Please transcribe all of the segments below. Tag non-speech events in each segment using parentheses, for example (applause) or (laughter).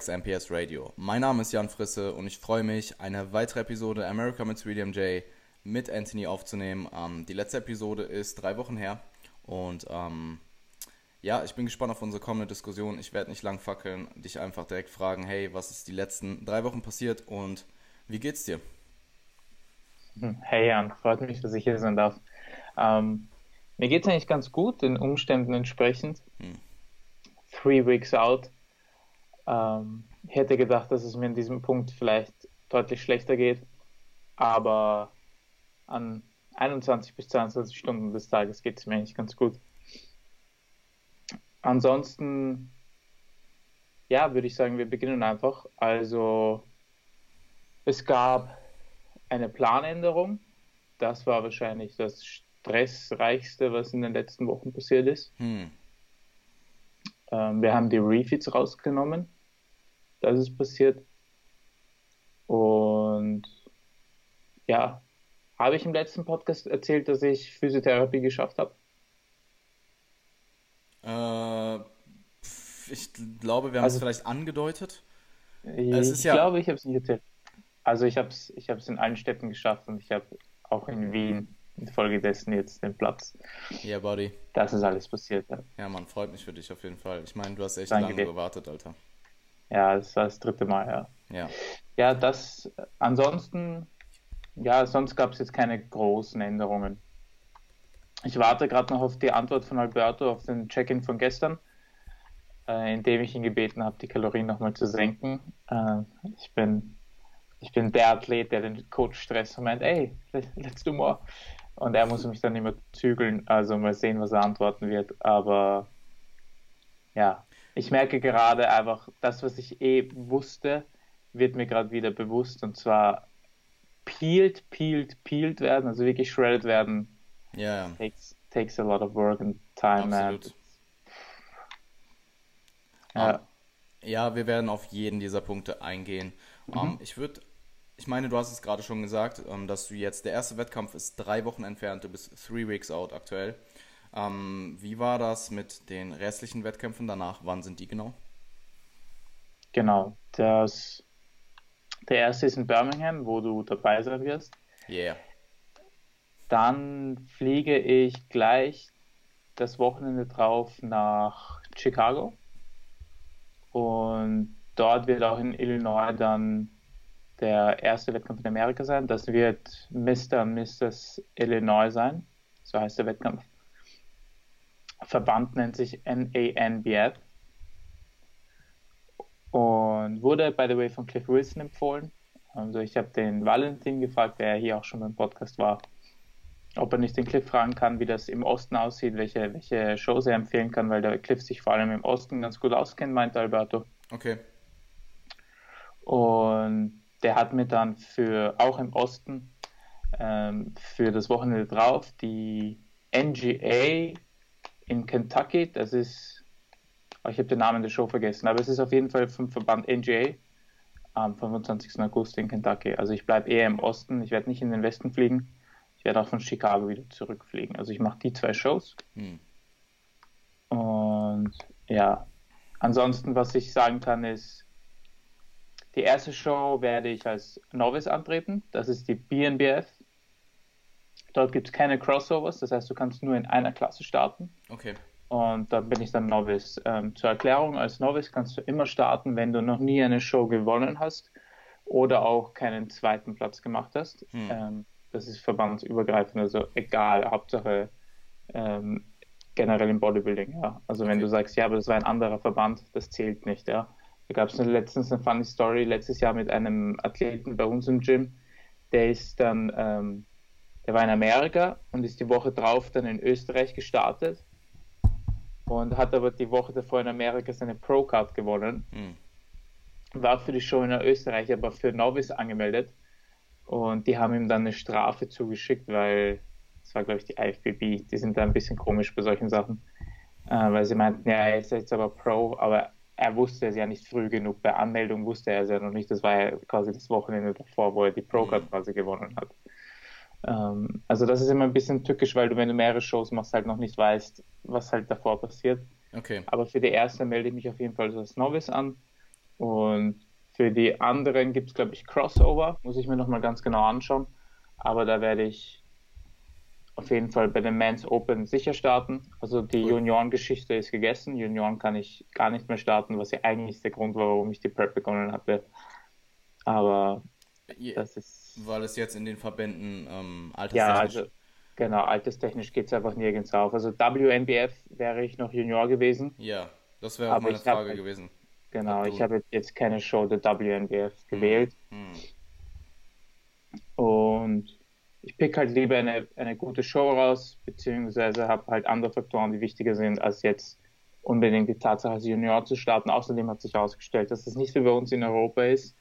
Max MPS Radio. Mein Name ist Jan Frisse und ich freue mich, eine weitere Episode America mit William J. mit Anthony aufzunehmen. Ähm, die letzte Episode ist drei Wochen her und ähm, ja, ich bin gespannt auf unsere kommende Diskussion. Ich werde nicht lang fackeln, dich einfach direkt fragen, hey, was ist die letzten drei Wochen passiert und wie geht's dir? Hey Jan, freut mich, dass ich hier sein darf. Ähm, mir geht es eigentlich ganz gut, den Umständen entsprechend. Hm. Three weeks out. Ähm, ich hätte gedacht, dass es mir in diesem Punkt vielleicht deutlich schlechter geht, aber an 21 bis 22 Stunden des Tages geht es mir eigentlich ganz gut. Ansonsten, ja, würde ich sagen, wir beginnen einfach. Also, es gab eine Planänderung. Das war wahrscheinlich das stressreichste, was in den letzten Wochen passiert ist. Hm. Ähm, wir haben die Refits rausgenommen. Das ist passiert. Und ja, habe ich im letzten Podcast erzählt, dass ich Physiotherapie geschafft habe? Äh, ich glaube, wir haben also, es vielleicht angedeutet. Ich ja... glaube, ich habe es nicht erzählt. Also ich habe es ich in allen Städten geschafft und ich habe auch in Wien infolgedessen jetzt den Platz. Ja, yeah, Buddy. Das ist alles passiert. Ja. ja, man, freut mich für dich auf jeden Fall. Ich meine, du hast echt Danke lange dir. gewartet, Alter. Ja, das war das dritte Mal, ja. Ja, ja das, ansonsten, ja, sonst gab es jetzt keine großen Änderungen. Ich warte gerade noch auf die Antwort von Alberto auf den Check-in von gestern, äh, in dem ich ihn gebeten habe, die Kalorien nochmal zu senken. Äh, ich bin ich bin der Athlet, der den Coach stresst und meint, ey, let's do more. Und er muss mich dann immer zügeln, also mal sehen, was er antworten wird. Aber ja, ich merke gerade einfach, das, was ich eh wusste, wird mir gerade wieder bewusst und zwar peeled, peeled, peeled werden, also wirklich shredded werden. Ja. Yeah. Takes, takes a lot of work and time. Absolut. And, ja. ja, wir werden auf jeden dieser Punkte eingehen. Mhm. Um, ich würde ich meine, du hast es gerade schon gesagt, ähm, dass du jetzt, der erste Wettkampf ist drei Wochen entfernt, du bist three weeks out aktuell. Ähm, wie war das mit den restlichen Wettkämpfen danach? Wann sind die genau? Genau, das, der erste ist in Birmingham, wo du dabei sein wirst. Yeah. Dann fliege ich gleich das Wochenende drauf nach Chicago. Und dort wird auch in Illinois dann der erste Wettkampf in Amerika sein. Das wird Mr. Mrs. Illinois sein. So heißt der Wettkampf. Verband nennt sich NANBF. Und wurde, by the way, von Cliff Wilson empfohlen. Also ich habe den Valentin gefragt, der hier auch schon beim Podcast war, ob er nicht den Cliff fragen kann, wie das im Osten aussieht, welche, welche Shows er empfehlen kann, weil der Cliff sich vor allem im Osten ganz gut auskennt, meinte Alberto. Okay. Und der hat mir dann für auch im Osten ähm, für das Wochenende drauf die NGA in Kentucky, das ist, oh, ich habe den Namen der Show vergessen, aber es ist auf jeden Fall vom Verband NGA am 25. August in Kentucky. Also ich bleibe eher im Osten, ich werde nicht in den Westen fliegen, ich werde auch von Chicago wieder zurückfliegen. Also ich mache die zwei Shows. Hm. Und ja, ansonsten, was ich sagen kann, ist, die erste Show werde ich als Novice antreten. Das ist die BNBF. Dort gibt es keine Crossovers, das heißt, du kannst nur in einer Klasse starten. Okay. Und dann bin ich dann Novice. Ähm, zur Erklärung, als Novice kannst du immer starten, wenn du noch nie eine Show gewonnen hast oder auch keinen zweiten Platz gemacht hast. Hm. Ähm, das ist verbandsübergreifend, also egal, Hauptsache ähm, generell im Bodybuilding, ja. Also okay. wenn du sagst, ja, aber das war ein anderer Verband, das zählt nicht, ja. Da gab es letztens eine funny Story letztes Jahr mit einem Athleten bei uns im Gym. Der ist dann, ähm, der war in Amerika und ist die Woche drauf dann in Österreich gestartet und hat aber die Woche davor in Amerika seine Pro-Card gewonnen. Mhm. War für die Show in Österreich aber für Novice angemeldet und die haben ihm dann eine Strafe zugeschickt, weil das war glaube ich die IFBB, die sind da ein bisschen komisch bei solchen Sachen, äh, weil sie meinten, ja, er ist jetzt aber Pro, aber er wusste es ja nicht früh genug. Bei Anmeldung wusste er es ja noch nicht. Das war ja quasi das Wochenende davor, wo er die Pro-Card mhm. quasi gewonnen hat. Ähm, also das ist immer ein bisschen tückisch, weil du, wenn du mehrere Shows machst, halt noch nicht weißt, was halt davor passiert. Okay. Aber für die erste melde ich mich auf jeden Fall als Novice an. Und für die anderen gibt es, glaube ich, Crossover, muss ich mir nochmal ganz genau anschauen. Aber da werde ich auf jeden Fall bei den Men's Open sicher starten. Also die. Juniorengeschichte ist gegessen. Junioren kann ich gar nicht mehr starten, was ja eigentlich der Grund war, warum ich die Prep begonnen hatte. Aber das ist. Weil es jetzt in den Verbänden ähm, alterstechnisch. Ja, also, genau, alterstechnisch geht es einfach nirgends auf. Also WNBF wäre ich noch Junior gewesen. Ja, das wäre auch meine Frage hab, gewesen. Genau, ich habe jetzt keine Show der WNBF hm, gewählt. Hm. Und ich pick halt lieber eine, eine gute Show raus, beziehungsweise habe halt andere Faktoren, die wichtiger sind, als jetzt unbedingt die Tatsache, als Junior zu starten. Außerdem hat sich herausgestellt, dass es nicht wie bei uns in Europa ist,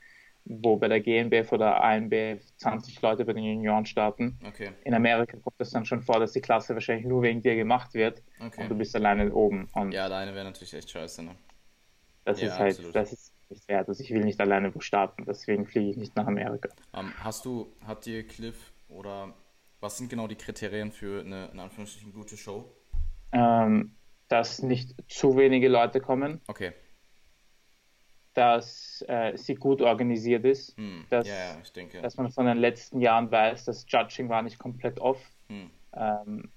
wo bei der GNBF oder ANBF 20 Leute bei den Junioren starten. Okay. In Amerika kommt es dann schon vor, dass die Klasse wahrscheinlich nur wegen dir gemacht wird okay. und du bist alleine oben. Und ja, alleine wäre natürlich echt scheiße, ne? Das ja, ist halt, absolut. das ist nicht wert. Also ich will nicht alleine wo starten, deswegen fliege ich nicht nach Amerika. Um, ähm, hast du, hat dir Cliff oder was sind genau die Kriterien für eine in Anführungsstrichen gute Show? Ähm, dass nicht zu wenige Leute kommen. Okay. Dass äh, sie gut organisiert ist. Hm. Dass, ja, ja, ich denke. Dass man von den letzten Jahren weiß, das Judging war nicht komplett off. Hm. Ähm,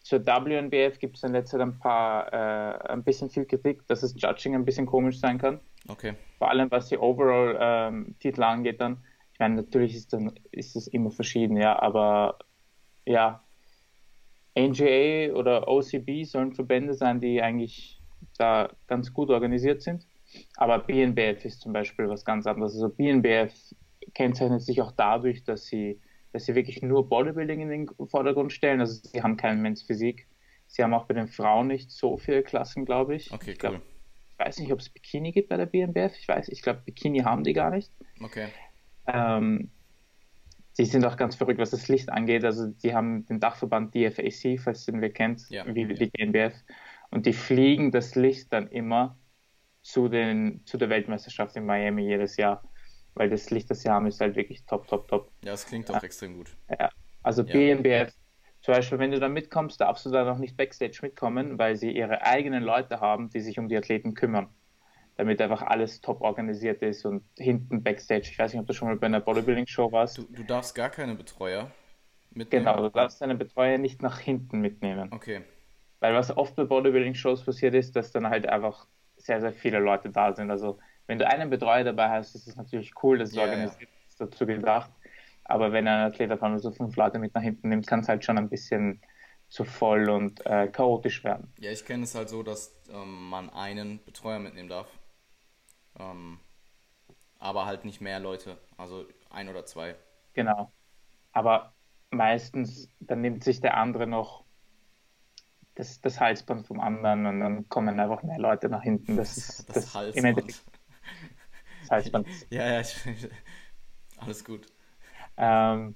zur WNBF gibt es in letzter Zeit ein paar, äh, ein bisschen viel Kritik, dass das Judging ein bisschen komisch sein kann. Okay. Vor allem was die Overall-Titel ähm, angeht dann. Meine, natürlich ist dann ist es immer verschieden, ja, aber ja, NGA oder OCB sollen Verbände sein, die eigentlich da ganz gut organisiert sind. Aber BNBF ist zum Beispiel was ganz anderes. Also BNBF kennzeichnet sich auch dadurch, dass sie dass sie wirklich nur Bodybuilding in den Vordergrund stellen. Also sie haben keinen Men's Physik. Sie haben auch bei den Frauen nicht so viele Klassen, glaube ich. Okay, ich glaub, cool. Ich weiß nicht, ob es Bikini gibt bei der BNBF. Ich weiß, ich glaube, Bikini haben die gar nicht. Okay. Ähm, die sind auch ganz verrückt, was das Licht angeht. Also die haben den Dachverband DFAC, falls den wir kennt, ja, wie die BNBF. Und die fliegen das Licht dann immer zu, den, zu der Weltmeisterschaft in Miami jedes Jahr weil das Licht, das sie haben, ist halt wirklich top, top, top. Ja, es klingt auch ja. extrem gut. Ja, also ja. BNBF, zum Beispiel, wenn du da mitkommst, darfst du da noch nicht Backstage mitkommen, weil sie ihre eigenen Leute haben, die sich um die Athleten kümmern. Damit einfach alles top organisiert ist und hinten Backstage. Ich weiß nicht, ob du schon mal bei einer Bodybuilding-Show warst. Du, du darfst gar keine Betreuer mitnehmen. Genau, du darfst deine Betreuer nicht nach hinten mitnehmen. Okay. Weil was oft bei Bodybuilding-Shows passiert ist, dass dann halt einfach sehr, sehr viele Leute da sind. Also wenn du einen Betreuer dabei hast, ist es natürlich cool, das ist yeah, organisiert, yeah. ist dazu gedacht. Aber wenn ein Athlet auf einmal so fünf Leute mit nach hinten nimmt, kann es halt schon ein bisschen zu voll und äh, chaotisch werden. Ja, ich kenne es halt so, dass ähm, man einen Betreuer mitnehmen darf. Ähm, aber halt nicht mehr Leute, also ein oder zwei. Genau. Aber meistens, dann nimmt sich der andere noch das, das Halsband vom anderen und dann kommen einfach mehr Leute nach hinten. Das, ist (laughs) das, das Halsband heißt man. (laughs) ja, ja, alles gut. Ähm,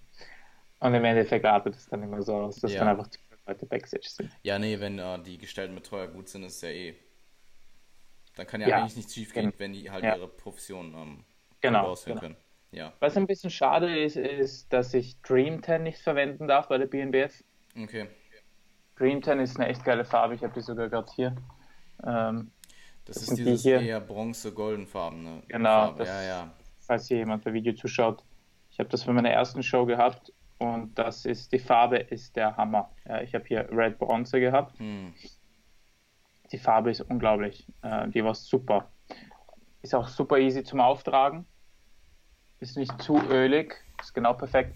und im Endeffekt artet es dann immer so aus, dass ja. dann einfach viele Leute Backstage sind. Ja, nee, wenn äh, die gestellten Betreuer gut sind, ist ja eh. Dann kann ja, ja eigentlich nichts schief gehen, genau. wenn die halt ja. ihre Profession ähm, genau, ausführen genau. können. Ja. Was ein bisschen schade ist, ist, dass ich Dream 10 nicht verwenden darf bei der BNBF. Okay. Dream 10 ist eine echt geile Farbe, ich habe die sogar gerade hier. Ähm, das, das ist dieses die eher bronze-goldenfarbene. Genau, das, ja, ja. falls hier jemand bei Video zuschaut. Ich habe das für meine ersten Show gehabt und das ist, die Farbe ist der Hammer. Ja, ich habe hier Red Bronze gehabt. Hm. Die Farbe ist unglaublich. Äh, die war super. Ist auch super easy zum Auftragen. Ist nicht zu ölig. Ist genau perfekt.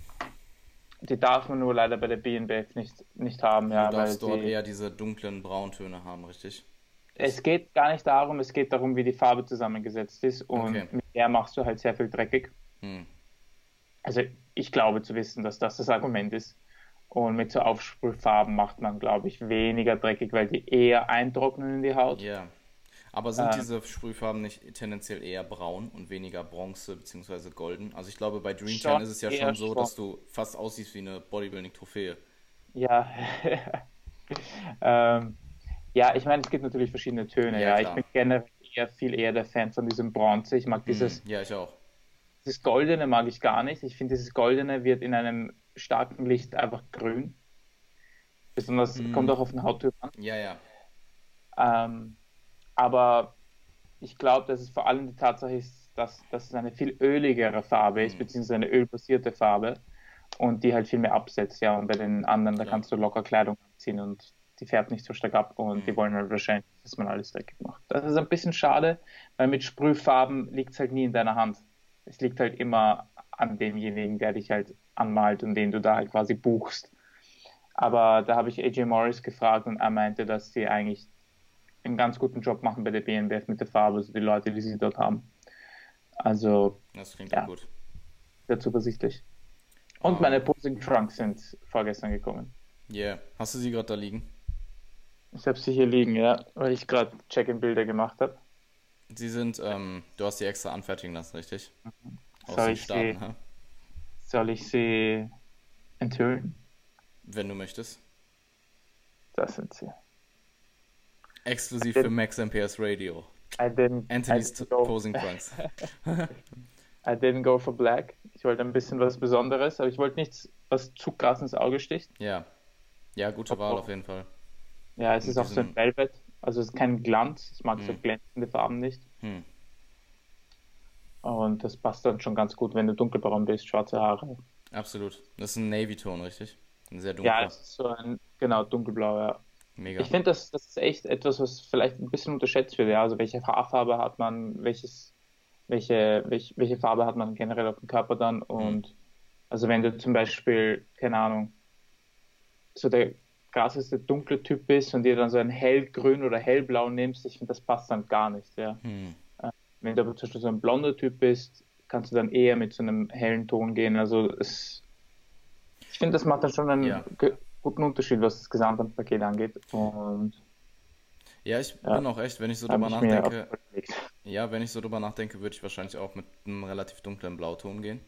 Die darf man nur leider bei der BNBF nicht, nicht haben. Ja, du darfst dort eher diese dunklen Brauntöne haben, richtig? Es geht gar nicht darum, es geht darum, wie die Farbe zusammengesetzt ist und okay. mit der machst du halt sehr viel dreckig. Hm. Also ich glaube zu wissen, dass das das Argument ist. Und mit so Aufsprühfarben macht man, glaube ich, weniger dreckig, weil die eher eintrocknen in die Haut. Ja. Aber sind äh, diese Sprühfarben nicht tendenziell eher braun und weniger bronze bzw. golden? Also ich glaube, bei Dream Tan ist es ja schon so, dass du fast aussiehst wie eine Bodybuilding-Trophäe. Ja. (laughs) ähm, ja, ich meine, es gibt natürlich verschiedene Töne. Ja, ja. ich bin generell eher, viel eher der Fan von diesem Bronze. Ich mag dieses. Ja, ich auch. Dieses Goldene mag ich gar nicht. Ich finde, dieses Goldene wird in einem starken Licht einfach grün. Besonders mm. kommt auch auf den Hauttyp an. Ja, ja. Ähm, aber ich glaube, dass es vor allem die Tatsache ist, dass, dass es eine viel öligere Farbe ist, mhm. beziehungsweise eine ölbasierte Farbe und die halt viel mehr absetzt, ja. Und bei den anderen, da kannst du locker Kleidung anziehen und die färbt nicht so stark ab und mhm. die wollen halt wahrscheinlich, dass man alles dreckig macht. Das ist ein bisschen schade, weil mit Sprühfarben liegt es halt nie in deiner Hand. Es liegt halt immer an demjenigen, der dich halt anmalt und den du da halt quasi buchst. Aber da habe ich AJ Morris gefragt und er meinte, dass sie eigentlich einen ganz guten Job machen bei der BNBF mit der Farbe, also die Leute, die sie dort haben. Also, das klingt ja, gut. Sehr zuversichtlich. Und um, meine Posing Trunks sind vorgestern gekommen. Ja, yeah. hast du sie gerade da liegen? Ich habe sie hier liegen, ja, weil ich gerade Check-in-Bilder gemacht habe. Sie sind, ähm, du hast sie extra anfertigen lassen, richtig? Mhm. Soll, ich Staaten, sie, soll ich sie enthüllen? Wenn du möchtest. Das sind sie. Exklusiv für Max MPS Radio. I didn't, Anthony's I didn't Posing Trunks. (laughs) I didn't go for black. Ich wollte ein bisschen was Besonderes, aber ich wollte nichts, was zu krass ins Auge sticht. Ja. Ja, gute Wahl auf jeden Fall. Ja, es ist auch so ein Velvet. Also es ist kein Glanz. Ich mag hm. so glänzende Farben nicht. Hm. Und das passt dann schon ganz gut, wenn du dunkelbraun bist, schwarze Haare. Absolut. Das ist ein Navy-Ton, richtig? Ein sehr dunkler. Ja, es ist so ein, genau, dunkelblau, ja. Mega. Ich finde, das, das ist echt etwas, was vielleicht ein bisschen unterschätzt wird. Ja? Also welche Haarfarbe hat man, welches, welche, welche, welche Farbe hat man generell auf dem Körper dann? Und mhm. also wenn du zum Beispiel, keine Ahnung, so der krasseste dunkle Typ bist und dir dann so ein hellgrün oder hellblau nimmst, ich finde, das passt dann gar nicht, ja. Hm. Wenn du aber zum Beispiel so ein blonder Typ bist, kannst du dann eher mit so einem hellen Ton gehen. Also es, ich finde, das macht dann schon einen ja. guten Unterschied, was das Gesamtpaket angeht. Und ja, ich ja, bin auch echt, wenn ich so drüber nachdenke. Ja, wenn ich so drüber nachdenke, würde ich wahrscheinlich auch mit einem relativ dunklen Blauton gehen.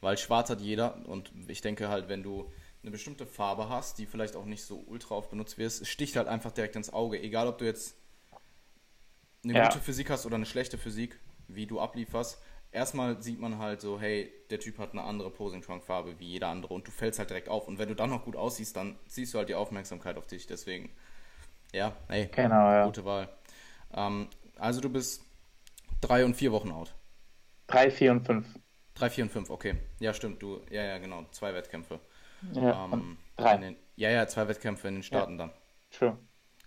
Weil schwarz hat jeder und ich denke halt, wenn du eine bestimmte Farbe hast, die vielleicht auch nicht so ultra oft benutzt wird, sticht halt einfach direkt ins Auge. Egal, ob du jetzt eine ja. gute Physik hast oder eine schlechte Physik, wie du ablieferst. Erstmal sieht man halt so, hey, der Typ hat eine andere Posing-Trunk-Farbe wie jeder andere und du fällst halt direkt auf. Und wenn du dann noch gut aussiehst, dann ziehst du halt die Aufmerksamkeit auf dich. Deswegen, ja, hey, genau, ja. gute Wahl. Ähm, also du bist drei und vier Wochen out. Drei, vier und fünf. Drei, vier und fünf, okay. Ja, stimmt, du, ja, ja, genau, zwei Wettkämpfe. Ja, ähm, drei. Den, ja, ja, zwei Wettkämpfe in den Staaten ja. dann. True.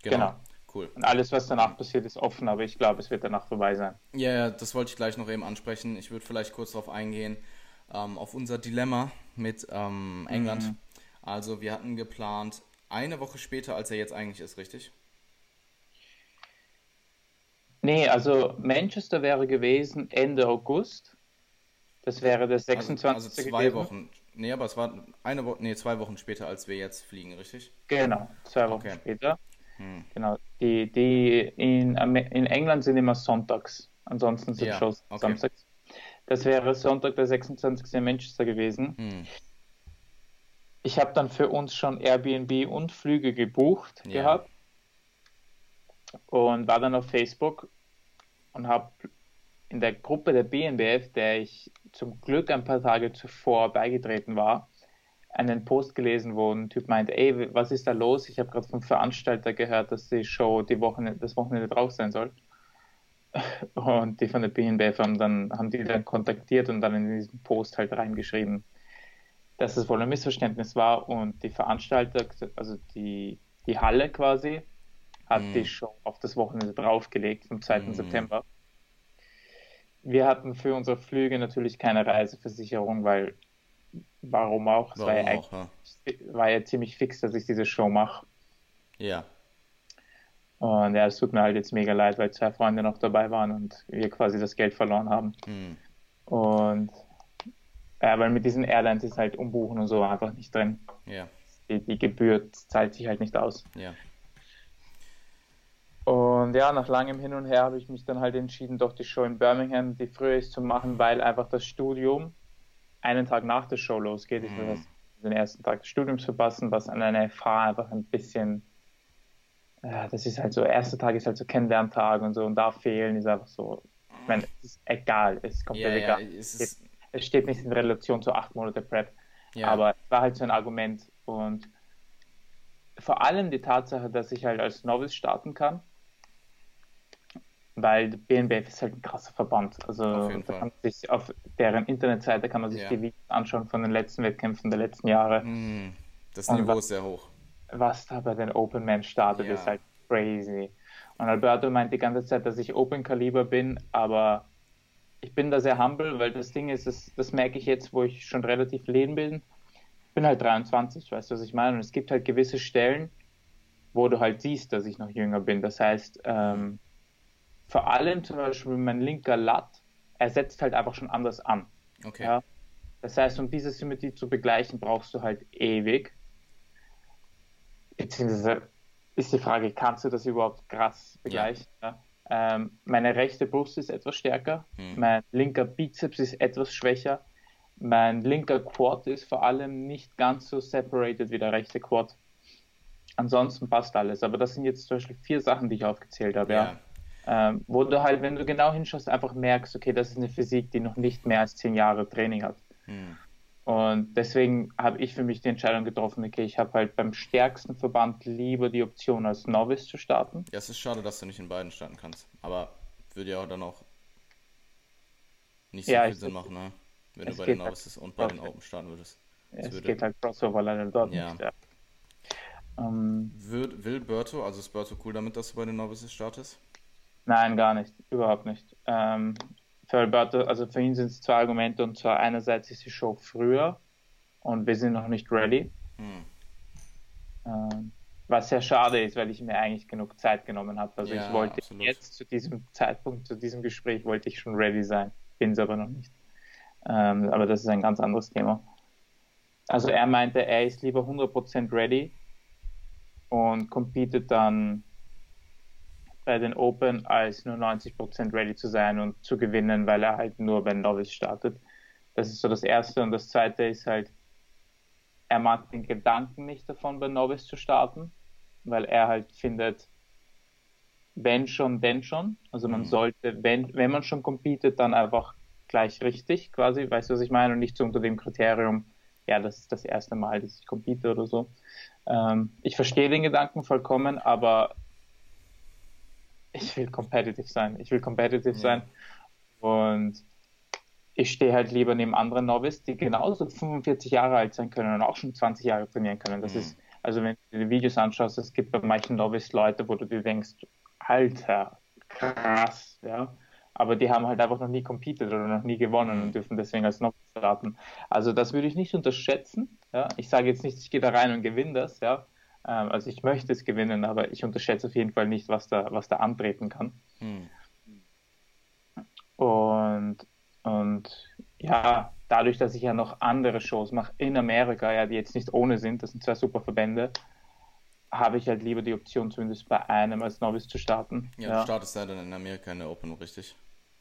Genau. genau. Cool. Und alles, was danach passiert, ist offen, aber ich glaube, es wird danach vorbei sein. Ja, ja, das wollte ich gleich noch eben ansprechen. Ich würde vielleicht kurz darauf eingehen, ähm, auf unser Dilemma mit ähm, England. Mhm. Also, wir hatten geplant, eine Woche später, als er jetzt eigentlich ist, richtig? Nee, also Manchester wäre gewesen Ende August. Das wäre der 26. Also, also zwei gewesen. Wochen. Nee, aber es war eine Woche, nee, zwei Wochen später, als wir jetzt fliegen, richtig? Genau, zwei Wochen okay. später. Hm. Genau. Die, die in, in England sind immer sonntags. Ansonsten sind ja, Shows okay. samstags. Das wäre Sonntag, der 26. in Manchester gewesen. Hm. Ich habe dann für uns schon Airbnb und Flüge gebucht ja. gehabt und war dann auf Facebook und habe in der Gruppe der BNBF, der ich zum Glück ein paar Tage zuvor beigetreten war, einen Post gelesen, wo ein Typ meinte, ey, was ist da los? Ich habe gerade vom Veranstalter gehört, dass die Show die Wochenende, das Wochenende drauf sein soll. Und die von der BNBF haben dann, haben die dann kontaktiert und dann in diesen Post halt reingeschrieben, dass es wohl ein Missverständnis war und die Veranstalter, also die, die Halle quasi, hat mm. die Show auf das Wochenende draufgelegt, vom 2. Mm. September. Wir hatten für unsere Flüge natürlich keine Reiseversicherung, weil warum auch? Es war, ja auch, ja. war ja ziemlich fix, dass ich diese Show mache. Ja. Und ja, es tut mir halt jetzt mega leid, weil zwei Freunde noch dabei waren und wir quasi das Geld verloren haben. Hm. Und ja, weil mit diesen Airlines ist halt umbuchen und so einfach nicht drin. Ja. Die, die Gebühr zahlt sich halt nicht aus. Ja. Und ja, nach langem Hin und Her habe ich mich dann halt entschieden, doch die Show in Birmingham, die früher ist, zu machen, weil einfach das Studium einen Tag nach der Show losgeht. Ich will mhm. den ersten Tag des Studiums verpassen, was an einer FH einfach ein bisschen, ja, das ist halt so, erster Tag ist halt so Kennenlerntag und so und da fehlen ist einfach so, ich meine, es ist egal, es ist komplett ja, egal. Ja, es, ist... es, steht nicht in Relation zu acht Monate Prep, ja. aber es war halt so ein Argument und vor allem die Tatsache, dass ich halt als Novice starten kann, weil BNBF ist halt ein krasser Verband. Also da kann man sich auf deren Internetseite kann man sich ja. die Videos anschauen von den letzten Wettkämpfen der letzten Jahre. Mm, das Niveau was, ist sehr hoch. Was da bei den Open Men startet, ja. ist halt crazy. Und Alberto meint die ganze Zeit, dass ich Open Kaliber bin, aber ich bin da sehr humble, weil das Ding ist, das, das merke ich jetzt, wo ich schon relativ lean bin. Ich bin halt 23, weißt du, was ich meine? Und es gibt halt gewisse Stellen, wo du halt siehst, dass ich noch jünger bin. Das heißt, ähm, vor allem zum Beispiel mein linker Lat, er setzt halt einfach schon anders an. Okay. Ja? Das heißt, um diese Symmetrie zu begleichen, brauchst du halt ewig. Beziehungsweise ist die Frage, kannst du das überhaupt krass begleichen? Ja. Ja? Ähm, meine rechte Brust ist etwas stärker, hm. mein linker Bizeps ist etwas schwächer, mein linker Quad ist vor allem nicht ganz so separated wie der rechte Quad. Ansonsten passt alles. Aber das sind jetzt zum Beispiel vier Sachen, die ich aufgezählt habe, ja. Ähm, wo du halt, wenn du genau hinschaust, einfach merkst, okay, das ist eine Physik, die noch nicht mehr als zehn Jahre Training hat. Hm. Und deswegen habe ich für mich die Entscheidung getroffen, okay, ich habe halt beim stärksten Verband lieber die Option als Novice zu starten. Ja, es ist schade, dass du nicht in beiden starten kannst. Aber würde ja auch dann auch nicht so ja, viel Sinn machen, ne? wenn du bei den Novices halt und bei den Open starten würdest. Es würde... geht halt Crossover leider dort ja. nicht. Ja. Ähm, will, will Berto, also ist Berto cool damit, dass du bei den Novices startest? Nein, gar nicht. Überhaupt nicht. Ähm, für Alberto, also für ihn sind es zwei Argumente und zwar einerseits ist die Show früher und wir sind noch nicht ready. Hm. Ähm, was sehr schade ist, weil ich mir eigentlich genug Zeit genommen habe. Also ja, ich wollte absolut. jetzt zu diesem Zeitpunkt, zu diesem Gespräch wollte ich schon ready sein, bin es aber noch nicht. Ähm, aber das ist ein ganz anderes Thema. Also er meinte, er ist lieber 100% ready und competet dann bei den Open als nur 90% ready zu sein und zu gewinnen, weil er halt nur bei Novice startet. Das ist so das Erste. Und das Zweite ist halt, er mag den Gedanken nicht davon, bei Novice zu starten, weil er halt findet, wenn schon, denn schon. Also man mhm. sollte, wenn, wenn man schon competet, dann einfach gleich richtig, quasi, weißt du, was ich meine? Und nicht so unter dem Kriterium, ja, das ist das erste Mal, dass ich compete oder so. Ähm, ich verstehe den Gedanken vollkommen, aber ich will competitive sein. Ich will competitive ja. sein. Und ich stehe halt lieber neben anderen Novice, die genauso 45 Jahre alt sein können und auch schon 20 Jahre trainieren können. Das mhm. ist, also wenn du die Videos anschaust, es gibt bei manchen Novice Leute, wo du dir denkst, Alter, krass, ja. Aber die haben halt einfach noch nie competed oder noch nie gewonnen und dürfen deswegen als Novice starten. Also das würde ich nicht unterschätzen. Ja. Ich sage jetzt nicht, ich gehe da rein und gewinne das, ja. Ähm, also ich möchte es gewinnen, aber ich unterschätze auf jeden Fall nicht, was da, was da antreten kann. Hm. Und, und ja, dadurch, dass ich ja noch andere Shows mache in Amerika, ja, die jetzt nicht ohne sind, das sind zwei super Verbände, habe ich halt lieber die Option, zumindest bei einem als Novice zu starten. Ja, ja. du startest ja dann in Amerika in der Open, richtig?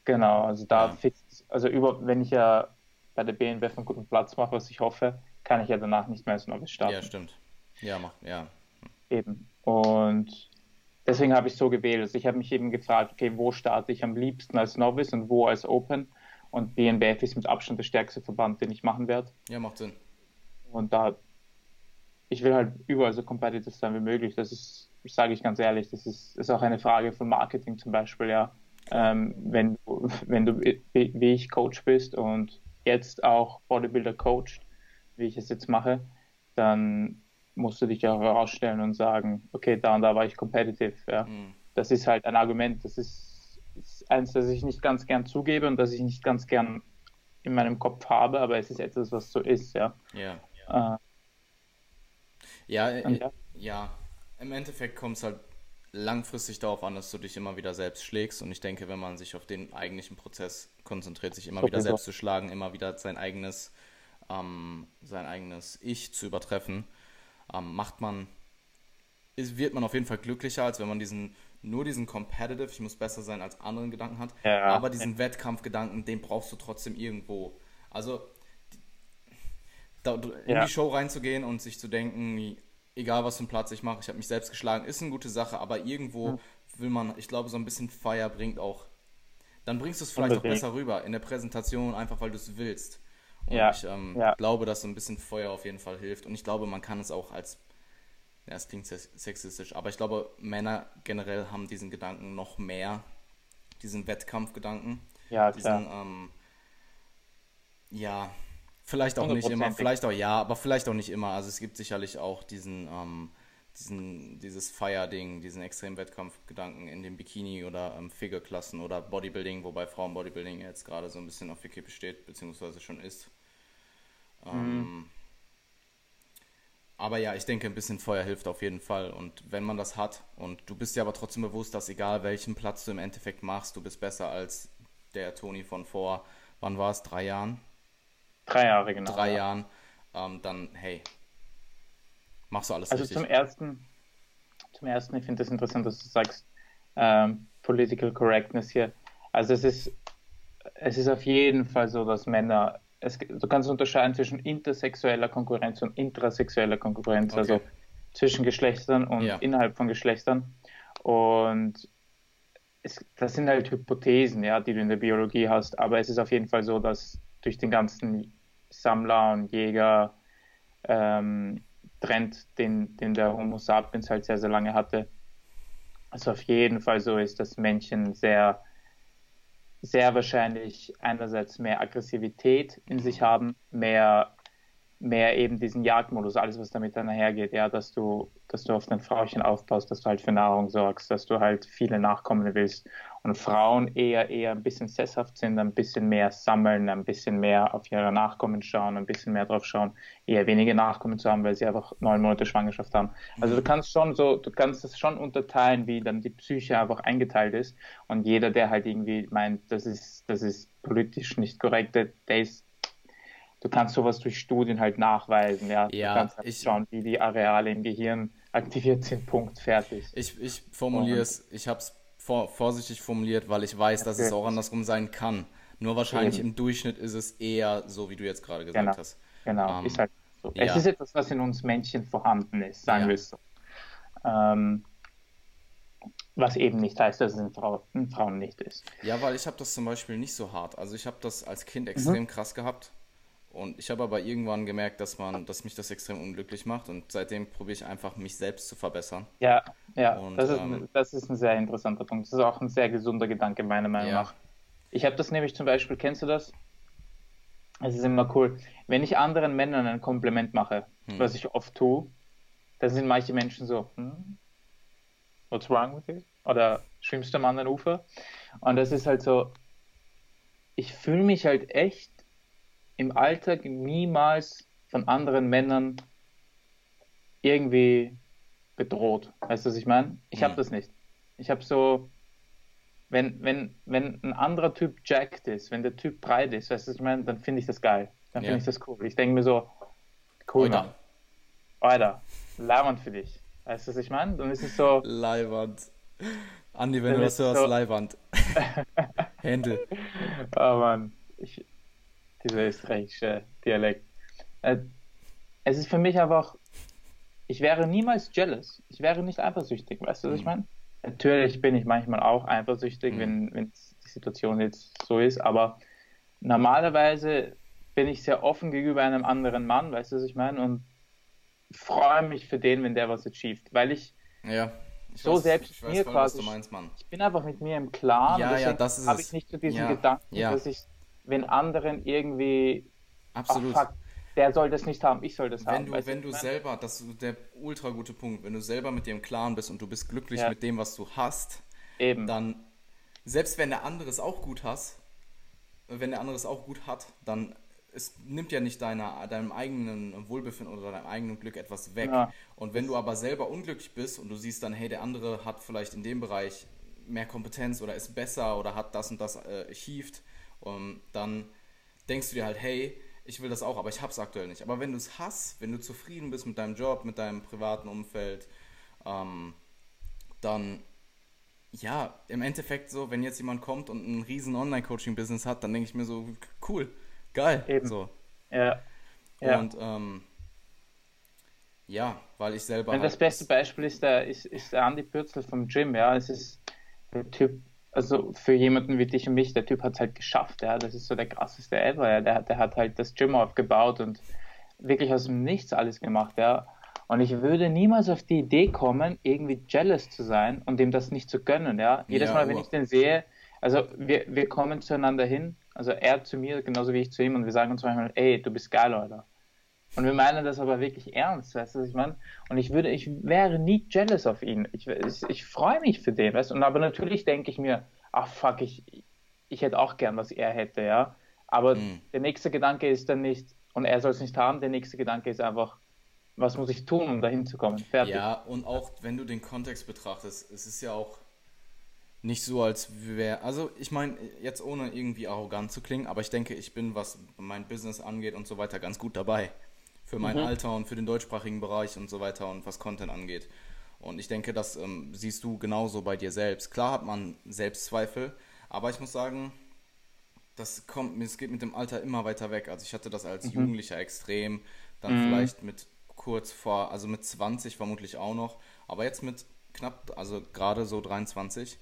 Genau, also da ja. fix, also über, wenn ich ja bei der BNWF einen guten Platz mache, was ich hoffe, kann ich ja danach nicht mehr als Novice starten. Ja, stimmt. Ja, mach, ja. Eben. Und deswegen habe ich so gewählt. Also ich habe mich eben gefragt, okay, wo starte ich am liebsten als Novice und wo als Open? Und BNBF ist mit Abstand der stärkste Verband, den ich machen werde. Ja, macht Sinn. Und da, ich will halt überall so competitive sein wie möglich. Das ist, sage ich ganz ehrlich, das ist, ist auch eine Frage von Marketing zum Beispiel, ja. Ähm, wenn du, wenn du wie ich Coach bist und jetzt auch Bodybuilder coacht, wie ich es jetzt mache, dann musst du dich auch herausstellen und sagen, okay, da und da war ich competitive. Ja. Mhm. Das ist halt ein Argument, das ist, ist eins, das ich nicht ganz gern zugebe und das ich nicht ganz gern in meinem Kopf habe, aber es ist etwas, was so ist, ja. Ja. Äh, ja, äh, ja, ja, im Endeffekt kommt es halt langfristig darauf an, dass du dich immer wieder selbst schlägst. Und ich denke, wenn man sich auf den eigentlichen Prozess konzentriert, sich immer wieder selbst so. zu schlagen, immer wieder sein eigenes, ähm, sein eigenes Ich zu übertreffen, ähm, macht man, ist, wird man auf jeden Fall glücklicher, als wenn man diesen nur diesen competitive, ich muss besser sein als anderen Gedanken hat, ja. aber diesen Wettkampfgedanken, den brauchst du trotzdem irgendwo. Also in ja. die Show reinzugehen und sich zu denken, egal was für einen Platz ich mache, ich habe mich selbst geschlagen, ist eine gute Sache, aber irgendwo mhm. will man, ich glaube, so ein bisschen Feier bringt auch, dann bringst du es vielleicht Unbedingt. auch besser rüber in der Präsentation, einfach weil du es willst. Und ja. ich ähm, ja. glaube, dass so ein bisschen Feuer auf jeden Fall hilft. Und ich glaube, man kann es auch als ja, es klingt sexistisch, aber ich glaube, Männer generell haben diesen Gedanken noch mehr. diesen Wettkampfgedanken. Ja, klar. Diesen, ähm, ja, vielleicht auch nicht immer, vielleicht auch ja, aber vielleicht auch nicht immer. Also es gibt sicherlich auch diesen, ähm, diesen, dieses Fire-Ding, diesen extremen Wettkampfgedanken in den Bikini- oder ähm, Figure-Klassen oder Bodybuilding, wobei Frauen-Bodybuilding jetzt gerade so ein bisschen auf der Kippe steht, beziehungsweise schon ist. Ähm, mhm. Aber ja, ich denke, ein bisschen Feuer hilft auf jeden Fall. Und wenn man das hat und du bist dir aber trotzdem bewusst, dass egal welchen Platz du im Endeffekt machst, du bist besser als der Toni von vor, wann war es, drei Jahren? Drei Jahre, genau. Drei ja. Jahren, ähm, dann hey, machst du alles also richtig. Also zum ersten, zum ersten, ich finde es das interessant, dass du sagst, ähm, Political Correctness hier. Also es ist, es ist auf jeden Fall so, dass Männer es, du kannst unterscheiden zwischen intersexueller Konkurrenz und intrasexueller Konkurrenz, okay. also zwischen Geschlechtern und ja. innerhalb von Geschlechtern. Und es, das sind halt Hypothesen, ja, die du in der Biologie hast, aber es ist auf jeden Fall so, dass durch den ganzen Sammler und Jäger ähm, Trend, den, den der Homo sapiens halt sehr, sehr lange hatte, also auf jeden Fall so ist, dass Männchen sehr sehr wahrscheinlich einerseits mehr Aggressivität in sich haben, mehr, mehr eben diesen Jagdmodus, alles was damit dann einhergeht, ja, dass du, dass du auf dein Frauchen aufpasst, dass du halt für Nahrung sorgst, dass du halt viele Nachkommen willst und Frauen eher eher ein bisschen sesshaft sind, ein bisschen mehr sammeln, ein bisschen mehr auf ihre Nachkommen schauen, ein bisschen mehr drauf schauen, eher wenige Nachkommen zu haben, weil sie einfach neun Monate Schwangerschaft haben. Also du mhm. kannst schon so, du kannst das schon unterteilen, wie dann die Psyche einfach eingeteilt ist und jeder, der halt irgendwie meint, das ist, das ist politisch nicht korrekt, der ist du kannst sowas durch Studien halt nachweisen, ja. ja du kannst halt ich, schauen, wie die Areale im Gehirn aktiviert sind, Punkt, fertig. Ich, ich formuliere es, ich habe es vor, vorsichtig formuliert, weil ich weiß, dass okay. es auch andersrum sein kann. Nur wahrscheinlich Eben. im Durchschnitt ist es eher so, wie du jetzt gerade gesagt genau. hast. Genau, ähm, ist halt so. Ja. Es ist etwas, was in uns Männchen vorhanden ist, sagen ja. wir es so. Ähm, was eben nicht heißt, dass es in, Frau, in Frauen nicht ist. Ja, weil ich habe das zum Beispiel nicht so hart. Also ich habe das als Kind extrem mhm. krass gehabt. Und ich habe aber irgendwann gemerkt, dass man, dass mich das extrem unglücklich macht und seitdem probiere ich einfach, mich selbst zu verbessern. Ja, ja, und, das, ist, ähm, das ist ein sehr interessanter Punkt. Das ist auch ein sehr gesunder Gedanke, meiner Meinung ja. nach. Ich habe das nämlich zum Beispiel, kennst du das? Es ist immer cool. Wenn ich anderen Männern ein Kompliment mache, hm. was ich oft tue, dann sind manche Menschen so, hm, what's wrong with you? Oder schwimmst du am anderen Ufer? Und das ist halt so, ich fühle mich halt echt im Alltag niemals von anderen Männern irgendwie bedroht. Weißt du, was ich meine? Ich habe das nicht. Ich habe so, wenn, wenn, wenn ein anderer Typ jacked ist, wenn der Typ breit ist, weißt du, was ich meine, dann finde ich das geil. Dann finde ja. ich das cool. Ich denke mir so, cool, Mann. Alter, Leihwand für dich. Weißt du, was ich meine? Dann ist es so. Leihwand. Andi, wenn du das hörst, so... Leihwand. (laughs) Händel. Oh Mann. Ich, dieser österreichische Dialekt. Äh, es ist für mich einfach, ich wäre niemals jealous. Ich wäre nicht eifersüchtig, weißt du, was mhm. ich meine? Natürlich bin ich manchmal auch eifersüchtig, mhm. wenn, die Situation jetzt so ist, aber normalerweise bin ich sehr offen gegenüber einem anderen Mann, weißt du, was ich meine? Und freue mich für den, wenn der was achieved, weil ich, ja, so weiß, selbst ich mir voll, quasi, meinst, ich bin einfach mit mir im Klaren, ja, ja, das habe ich nicht so diesen ja, Gedanken, dass ich wenn anderen irgendwie absolut ach, fuck, der soll das nicht haben, ich soll das wenn haben. Du, wenn du selber, das ist der ultra gute Punkt, wenn du selber mit dir im Klaren bist und du bist glücklich ja. mit dem, was du hast, Eben. dann, selbst wenn der andere es auch gut hast, wenn der andere es auch gut hat, dann es nimmt ja nicht deiner, deinem eigenen Wohlbefinden oder deinem eigenen Glück etwas weg. Ja. Und wenn du aber selber unglücklich bist und du siehst dann, hey, der andere hat vielleicht in dem Bereich mehr Kompetenz oder ist besser oder hat das und das äh, achieved, und dann denkst du dir halt, hey, ich will das auch, aber ich hab's aktuell nicht. Aber wenn du es hast, wenn du zufrieden bist mit deinem Job, mit deinem privaten Umfeld, ähm, dann ja, im Endeffekt so, wenn jetzt jemand kommt und ein riesen Online-Coaching-Business hat, dann denke ich mir so, cool, geil. Eben. So. Ja. ja. Und ähm, ja, weil ich selber. Halt das beste Beispiel ist der, ist, ist der Andi Pürzel vom Gym, ja. Es ist der Typ, also für jemanden wie dich und mich, der Typ hat es halt geschafft, ja, das ist so der krasseste ever, ja, der, der hat halt das Gym aufgebaut und wirklich aus dem Nichts alles gemacht, ja. Und ich würde niemals auf die Idee kommen, irgendwie jealous zu sein und dem das nicht zu gönnen, ja. Jedes ja, Mal, wenn ich den sehe, also wir, wir kommen zueinander hin, also er zu mir, genauso wie ich zu ihm, und wir sagen uns manchmal, ey, du bist geil, Alter. Und wir meinen das aber wirklich ernst, weißt du, was ich meine? Und ich würde, ich wäre nie jealous auf ihn. Ich, ich, ich freue mich für den, weißt du? Und aber natürlich denke ich mir, ach fuck, ich, ich hätte auch gern, was er hätte, ja. Aber mhm. der nächste Gedanke ist dann nicht, und er soll es nicht haben, der nächste Gedanke ist einfach, was muss ich tun, um dahin zu kommen? Fertig. Ja, und auch wenn du den Kontext betrachtest, es ist ja auch nicht so, als wäre. Also, ich meine, jetzt ohne irgendwie arrogant zu klingen, aber ich denke, ich bin, was mein Business angeht und so weiter, ganz gut dabei. Für mein mhm. Alter und für den deutschsprachigen Bereich und so weiter und was Content angeht. Und ich denke, das ähm, siehst du genauso bei dir selbst. Klar hat man Selbstzweifel, aber ich muss sagen, das kommt, es geht mit dem Alter immer weiter weg. Also ich hatte das als mhm. Jugendlicher extrem, dann mhm. vielleicht mit kurz vor, also mit 20 vermutlich auch noch, aber jetzt mit knapp, also gerade so 23.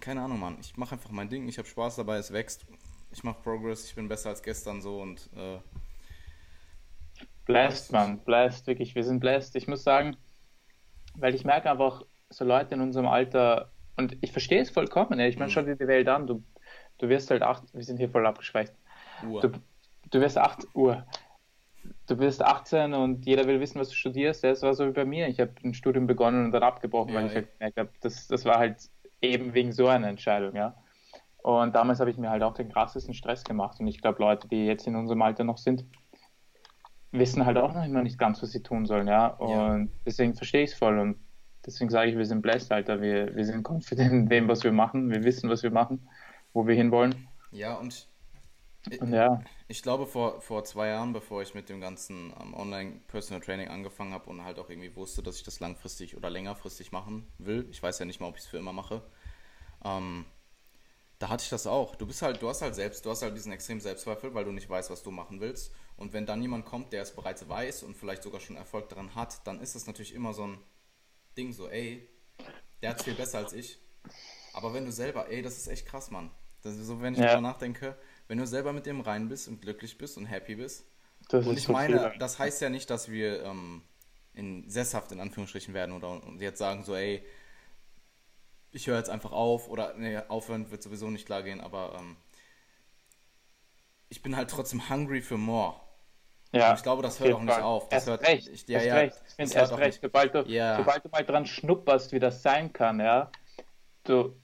Keine Ahnung, Mann. Ich mache einfach mein Ding, ich habe Spaß dabei, es wächst. Ich mache Progress, ich bin besser als gestern so und äh, Blessed, Mann, blessed, wirklich, wir sind blessed. Ich muss sagen, weil ich merke einfach, so Leute in unserem Alter, und ich verstehe es vollkommen, ich meine, mhm. schau dir die Welt an, du, du wirst halt acht, wir sind hier voll abgeschweift. Du, du wirst acht Uhr. Du bist 18 und jeder will wissen, was du studierst. Das war so wie bei mir. Ich habe ein Studium begonnen und dann abgebrochen, ja, weil ich halt gemerkt habe, das, das war halt eben wegen so einer Entscheidung, ja. Und damals habe ich mir halt auch den krassesten Stress gemacht. Und ich glaube, Leute, die jetzt in unserem Alter noch sind, wissen halt auch noch immer nicht ganz, was sie tun sollen, ja. Und ja. deswegen verstehe ich es voll und deswegen sage ich, wir sind blessed, Alter. Wir, wir sind confident in dem, was wir machen. Wir wissen, was wir machen, wo wir hinwollen. Ja, und, und ja. ich glaube, vor, vor zwei Jahren, bevor ich mit dem ganzen um, Online-Personal Training angefangen habe und halt auch irgendwie wusste, dass ich das langfristig oder längerfristig machen will, ich weiß ja nicht mal, ob ich es für immer mache, ähm, da hatte ich das auch. Du bist halt, du hast halt selbst, du hast halt diesen extremen Selbstzweifel, weil du nicht weißt, was du machen willst. Und wenn dann jemand kommt, der es bereits weiß und vielleicht sogar schon Erfolg daran hat, dann ist das natürlich immer so ein Ding, so, ey, der hat viel besser als ich. Aber wenn du selber, ey, das ist echt krass, Mann. Das ist so, wenn ich ja. darüber nachdenke, wenn du selber mit dem rein bist und glücklich bist und happy bist. Das und ich meine, das heißt ja nicht, dass wir ähm, in sesshaft in Anführungsstrichen werden oder jetzt sagen so, ey, ich höre jetzt einfach auf oder nee, aufhören wird sowieso nicht klar gehen, aber ähm, ich bin halt trotzdem hungry for more. Ja, und ich glaube, das hört auch nicht auf. Das erst hört, recht, ich, ja, erst ja, recht. Ich finde erst recht, sobald du, ja. sobald du mal dran schnupperst, wie das sein kann, ja, du,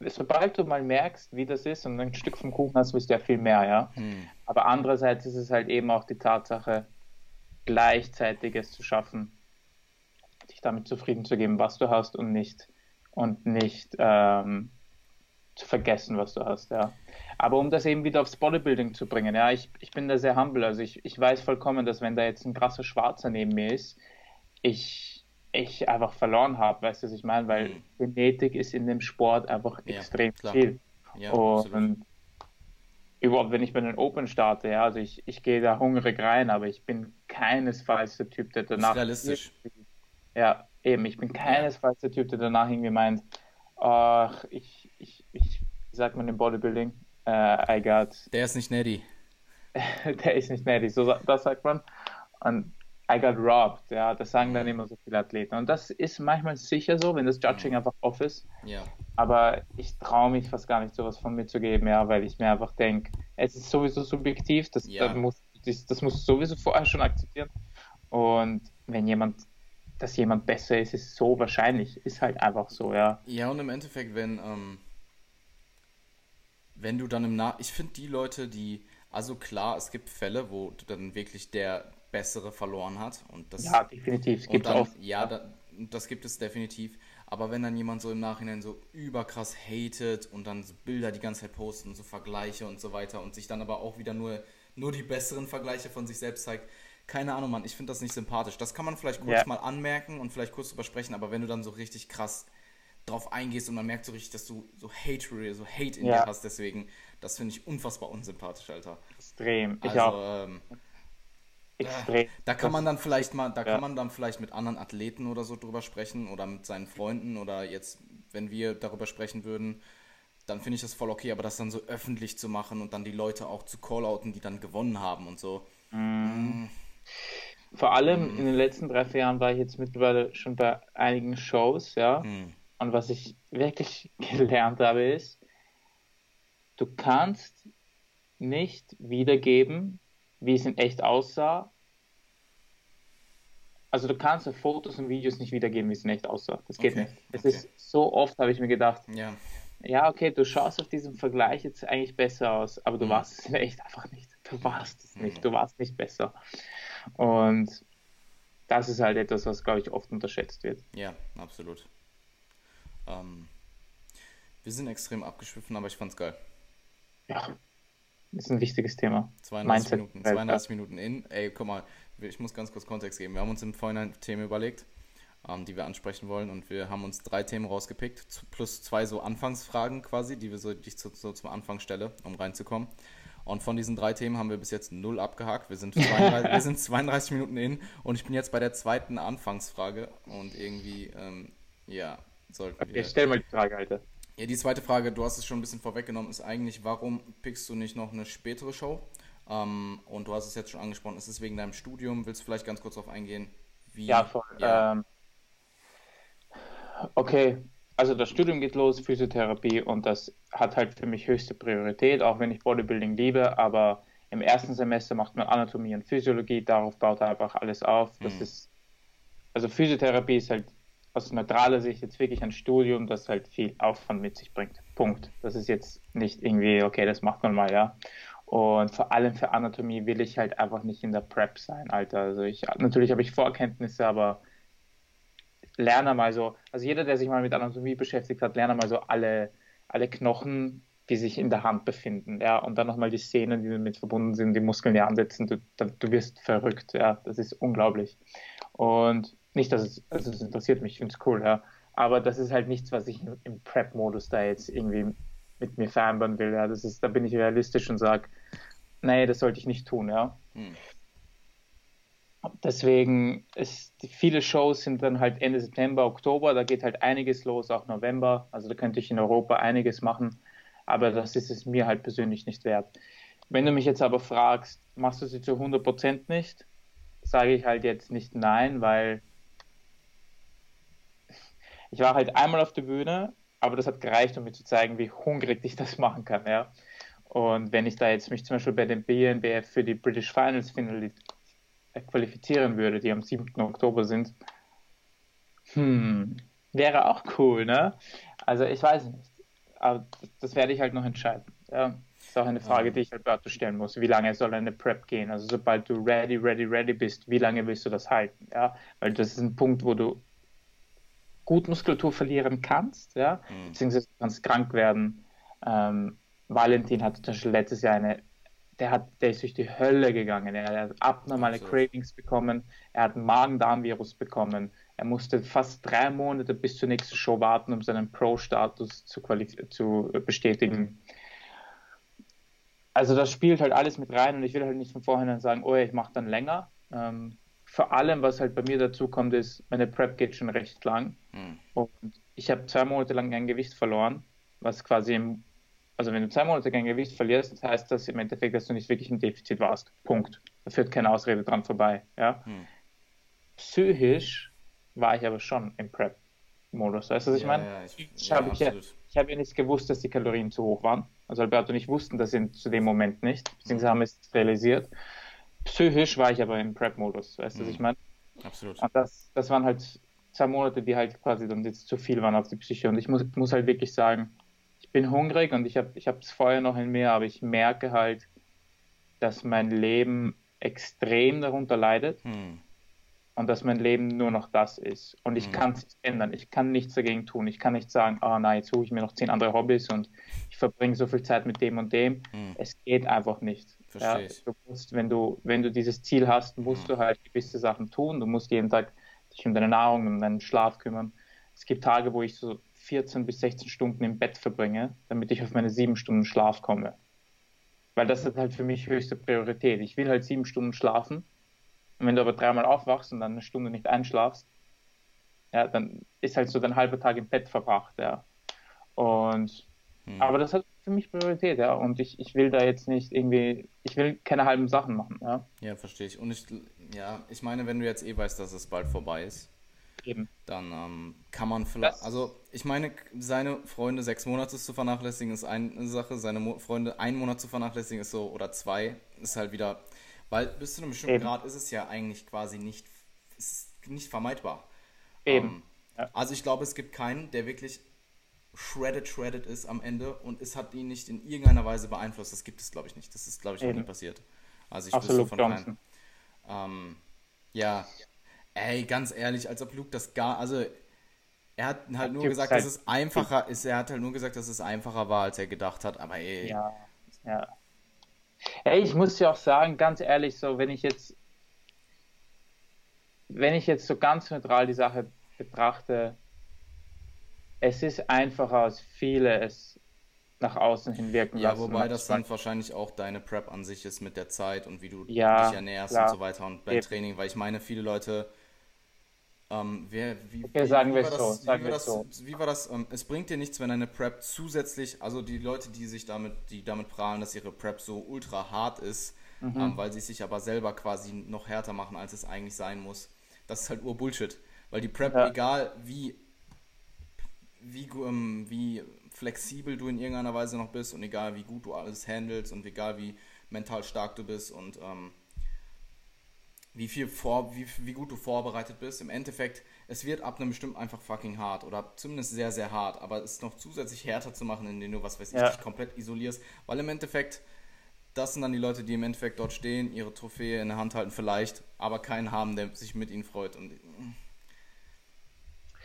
sobald du mal merkst, wie das ist und ein Stück vom Kuchen hast, wirst du ja viel mehr, ja. Hm. Aber andererseits ist es halt eben auch die Tatsache, gleichzeitig es zu schaffen, dich damit zufrieden zu geben, was du hast und nicht und nicht ähm, zu vergessen, was du hast, ja. Aber um das eben wieder aufs Bodybuilding zu bringen, ja, ich, ich bin da sehr humble. Also ich, ich weiß vollkommen, dass wenn da jetzt ein krasser Schwarzer neben mir ist, ich, ich einfach verloren habe, weißt du, was ich meine? Weil mhm. Genetik ist in dem Sport einfach ja, extrem klar. viel. Ja, und überhaupt, wenn ich bei den Open starte, ja, also ich, ich gehe da hungrig rein, aber ich bin keinesfalls der Typ, der danach. realistisch. Ja, eben, ich bin keinesfalls der Typ, der danach irgendwie meint, ach, ich, ich, ich, wie sagt man im Bodybuilding? Uh, I got. (laughs) Der ist nicht Neddy. (laughs) der ist nicht Neddy, so das sagt man. Und I got robbed, ja, das sagen dann mhm. immer so viele Athleten. Und das ist manchmal sicher so, wenn das Judging mhm. einfach off ist. Ja. Aber ich traue mich fast gar nicht, sowas von mir zu geben, ja, weil ich mir einfach denke, es ist sowieso subjektiv, das, ja. das, muss, das, das musst du sowieso vorher schon akzeptieren. Und wenn jemand, dass jemand besser ist, ist so wahrscheinlich, ist halt einfach so, ja. Ja, und im Endeffekt, wenn, ähm, wenn du dann im Nach... Ich finde die Leute, die... Also klar, es gibt Fälle, wo dann wirklich der Bessere verloren hat. Und das, ja, definitiv. Es gibt auch. Ja, da, das gibt es definitiv. Aber wenn dann jemand so im Nachhinein so überkrass hatet und dann so Bilder die ganze Zeit posten, so Vergleiche und so weiter und sich dann aber auch wieder nur, nur die besseren Vergleiche von sich selbst zeigt, keine Ahnung, Mann, ich finde das nicht sympathisch. Das kann man vielleicht kurz ja. mal anmerken und vielleicht kurz drüber sprechen, aber wenn du dann so richtig krass drauf eingehst und man merkt so richtig, dass du so Hate, so Hate in ja. dir hast, deswegen, das finde ich unfassbar unsympathisch, Alter. Extrem, ich also, auch. Ähm, Extrem. Da kann man dann vielleicht mal, da ja. kann man dann vielleicht mit anderen Athleten oder so drüber sprechen oder mit seinen Freunden oder jetzt, wenn wir darüber sprechen würden, dann finde ich das voll okay, aber das dann so öffentlich zu machen und dann die Leute auch zu callouten, die dann gewonnen haben und so. Mm. Vor allem mm. in den letzten drei, vier Jahren war ich jetzt mittlerweile schon bei einigen Shows, ja. Mm. Und was ich wirklich (laughs) gelernt habe, ist, du kannst nicht wiedergeben, wie es in echt aussah. Also du kannst auf Fotos und Videos nicht wiedergeben, wie es in echt aussah. Das geht okay. nicht. Es okay. ist so oft, habe ich mir gedacht, ja. ja, okay, du schaust auf diesem Vergleich jetzt eigentlich besser aus, aber du mhm. warst es in echt einfach nicht. Du warst es nicht. Mhm. Du warst nicht besser. Und das ist halt etwas, was, glaube ich, oft unterschätzt wird. Ja, absolut. Ähm, wir sind extrem abgeschwiffen, aber ich fand's geil. Ja, ist ein wichtiges Thema. 32 Minuten, 32 Minuten in. Ey, guck mal, ich muss ganz kurz Kontext geben. Wir haben uns im Vorhinein Themen überlegt, ähm, die wir ansprechen wollen und wir haben uns drei Themen rausgepickt, plus zwei so Anfangsfragen quasi, die wir so, die ich so, so zum Anfang stelle, um reinzukommen. Und von diesen drei Themen haben wir bis jetzt null abgehakt. Wir sind 32, wir sind 32 Minuten in und ich bin jetzt bei der zweiten Anfangsfrage und irgendwie, ähm, ja, sollten okay, wir... stell mal die Frage, Alter. Ja, die zweite Frage, du hast es schon ein bisschen vorweggenommen, ist eigentlich, warum pickst du nicht noch eine spätere Show? Ähm, und du hast es jetzt schon angesprochen, ist es wegen deinem Studium? Willst du vielleicht ganz kurz darauf eingehen? Wie, ja, voll. Ja. Ähm, okay, also das Studium geht los, Physiotherapie, und das hat halt für mich höchste Priorität, auch wenn ich Bodybuilding liebe, aber im ersten Semester macht man Anatomie und Physiologie, darauf baut er einfach alles auf. Das mhm. ist, also Physiotherapie ist halt aus neutraler Sicht jetzt wirklich ein Studium, das halt viel Aufwand mit sich bringt. Punkt. Das ist jetzt nicht irgendwie, okay, das macht man mal, ja. Und vor allem für Anatomie will ich halt einfach nicht in der Prep sein, Alter. Also ich, natürlich habe ich Vorkenntnisse, aber lerne mal so, also jeder, der sich mal mit Anatomie beschäftigt hat, lerne mal so alle, alle Knochen, die sich in der Hand befinden, ja, und dann nochmal die Szenen, die damit verbunden sind, die Muskeln, die ansetzen, du, du wirst verrückt, ja, das ist unglaublich. Und nicht, dass es, also es interessiert mich, ich finde es cool, ja. Aber das ist halt nichts, was ich im Prep-Modus da jetzt irgendwie mit mir vereinbaren will. Ja. Das ist, da bin ich realistisch und sage, nee, das sollte ich nicht tun, ja. Hm. Deswegen ist viele Shows sind dann halt Ende September, Oktober, da geht halt einiges los, auch November. Also da könnte ich in Europa einiges machen, aber das ist es mir halt persönlich nicht wert. Wenn du mich jetzt aber fragst, machst du sie zu 100% nicht, sage ich halt jetzt nicht nein, weil ich war halt einmal auf der Bühne, aber das hat gereicht, um mir zu zeigen, wie hungrig ich das machen kann, ja. Und wenn ich da jetzt mich zum Beispiel bei den BNBF für die British Finals qualifizieren würde, die am 7. Oktober sind, hm, wäre auch cool, ne? Also ich weiß nicht. Aber das werde ich halt noch entscheiden. Ja. Das ist auch eine Frage, die ich Alberto stellen muss. Wie lange soll eine Prep gehen? Also sobald du ready, ready, ready bist, wie lange willst du das halten? Ja, weil das ist ein Punkt, wo du gut Muskulatur verlieren kannst, ja, mhm. beziehungsweise kannst krank werden. Ähm, Valentin hatte zum Beispiel letztes Jahr eine, der hat, der ist durch die Hölle gegangen. Er hat abnormale Absolut. Cravings bekommen, er hat ein Magen-Darm-Virus bekommen. Er musste fast drei Monate bis zur nächsten Show warten, um seinen Pro-Status zu, zu bestätigen. Also das spielt halt alles mit rein und ich will halt nicht von vornherein sagen, oh, ich mache dann länger. Ähm, vor allem, was halt bei mir dazu kommt, ist, meine Prep geht schon recht lang. Hm. Und ich habe zwei Monate lang kein Gewicht verloren, was quasi im, also wenn du zwei Monate kein Gewicht verlierst, heißt das im Endeffekt, dass du nicht wirklich im Defizit warst. Punkt. Da führt keine Ausrede dran vorbei. Ja? Hm. Psychisch war ich aber schon im Prep-Modus. Weißt du, was ich ja, meine? Ja, ich, ich ja, habe ja, hab ja nicht gewusst, dass die Kalorien zu hoch waren. Also Alberto und ich wussten das in, zu dem Moment nicht, beziehungsweise haben es realisiert. Psychisch war ich aber im Prep-Modus, weißt du, mhm. was ich meine? Absolut. Und das, das waren halt zwei Monate, die halt quasi dann jetzt zu viel waren auf die Psyche. Und ich muss, muss halt wirklich sagen, ich bin hungrig und ich habe ich es vorher noch in mir, aber ich merke halt, dass mein Leben extrem darunter leidet. Mhm und dass mein Leben nur noch das ist. Und ich mhm. kann es ändern. Ich kann nichts dagegen tun. Ich kann nicht sagen, ah oh, nein, jetzt suche ich mir noch zehn andere Hobbys und ich verbringe so viel Zeit mit dem und dem. Mhm. Es geht einfach nicht. Ja, du musst, wenn du, wenn du dieses Ziel hast, musst mhm. du halt gewisse Sachen tun. Du musst jeden Tag dich um deine Nahrung, um deinen Schlaf kümmern. Es gibt Tage, wo ich so 14 bis 16 Stunden im Bett verbringe, damit ich auf meine sieben Stunden Schlaf komme. Weil das ist halt für mich höchste Priorität. Ich will halt sieben Stunden schlafen und wenn du aber dreimal aufwachst und dann eine Stunde nicht einschlafst, ja, dann ist halt so dein halber Tag im Bett verbracht, ja. Und hm. aber das hat für mich Priorität, ja. Und ich, ich will da jetzt nicht irgendwie, ich will keine halben Sachen machen, ja. Ja, verstehe ich. Und ich, ja, ich meine, wenn du jetzt eh weißt, dass es bald vorbei ist, Eben. dann ähm, kann man vielleicht, also ich meine, seine Freunde sechs Monate zu vernachlässigen ist eine Sache, seine Mo Freunde einen Monat zu vernachlässigen ist so, oder zwei, ist halt wieder, weil bis zu einem bestimmten Eben. Grad ist es ja eigentlich quasi nicht, nicht vermeidbar. Eben. Ähm, ja. Also ich glaube, es gibt keinen, der wirklich shredded, shredded ist am Ende und es hat ihn nicht in irgendeiner Weise beeinflusst. Das gibt es, glaube ich, nicht. Das ist, glaube ich, noch nie passiert. Also ich Absolut von Johnson. Ähm, ja, ey, ganz ehrlich, als ob Luke das gar, also er hat halt nur gesagt, halt dass es einfacher ist. Er hat halt nur gesagt, dass es einfacher war, als er gedacht hat. Aber ey. Ja, ja. Ey, ich muss ja auch sagen, ganz ehrlich, so wenn ich jetzt, wenn ich jetzt so ganz neutral die Sache betrachte, es ist einfacher, als viele es nach außen hin wirken ja, lassen. Ja, wobei das dann wahrscheinlich auch deine Prep an sich ist mit der Zeit und wie du ja, dich ernährst klar. und so weiter und beim Eben. Training, weil ich meine, viele Leute ähm, wer, wie, okay, sagen wie, wir es so. Sagen wie, war das, so. wie war das? Ähm, es bringt dir nichts, wenn eine Prep zusätzlich, also die Leute, die sich damit, die damit prahlen, dass ihre Prep so ultra hart ist, mhm. ähm, weil sie sich aber selber quasi noch härter machen, als es eigentlich sein muss. Das ist halt Ur-Bullshit. Weil die Prep, ja. egal wie, wie, ähm, wie flexibel du in irgendeiner Weise noch bist und egal wie gut du alles handelst und egal wie mental stark du bist und ähm, wie viel vor, wie, wie gut du vorbereitet bist. Im Endeffekt, es wird ab einem bestimmten einfach fucking hart oder zumindest sehr, sehr hart, aber es noch zusätzlich härter zu machen, indem du, was weiß ich, ja. dich komplett isolierst, weil im Endeffekt, das sind dann die Leute, die im Endeffekt dort stehen, ihre Trophäe in der Hand halten vielleicht, aber keinen haben, der sich mit ihnen freut und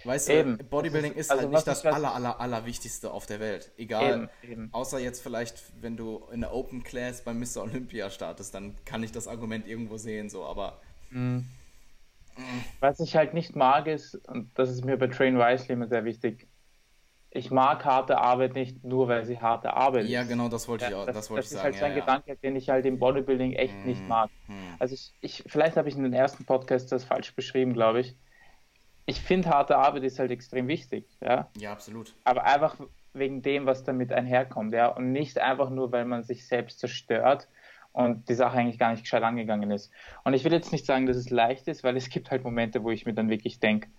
Weißt eben. du, Bodybuilding ist, also halt nicht das aller, aller, aller Wichtigste auf der Welt. Egal. Eben, eben. Außer jetzt vielleicht, wenn du in der Open Class beim Mr. Olympia startest, dann kann ich das Argument irgendwo sehen, so, aber. Mhm. Was ich halt nicht mag, ist, und das ist mir bei Train Wisely immer sehr wichtig, ich mag harte Arbeit nicht nur, weil sie harte Arbeit ist. Ja, genau, das wollte ich auch. Das, das, wollte das ich ist sagen. halt so ein ja, Gedanke, den ich halt im Bodybuilding echt mm, nicht mag. Mm. Also ich, ich vielleicht habe ich in den ersten Podcast das falsch beschrieben, glaube ich ich finde, harte Arbeit ist halt extrem wichtig. Ja, ja absolut. Aber einfach wegen dem, was damit einherkommt. Ja, und nicht einfach nur, weil man sich selbst zerstört und die Sache eigentlich gar nicht gescheit angegangen ist. Und ich will jetzt nicht sagen, dass es leicht ist, weil es gibt halt Momente, wo ich mir dann wirklich denke,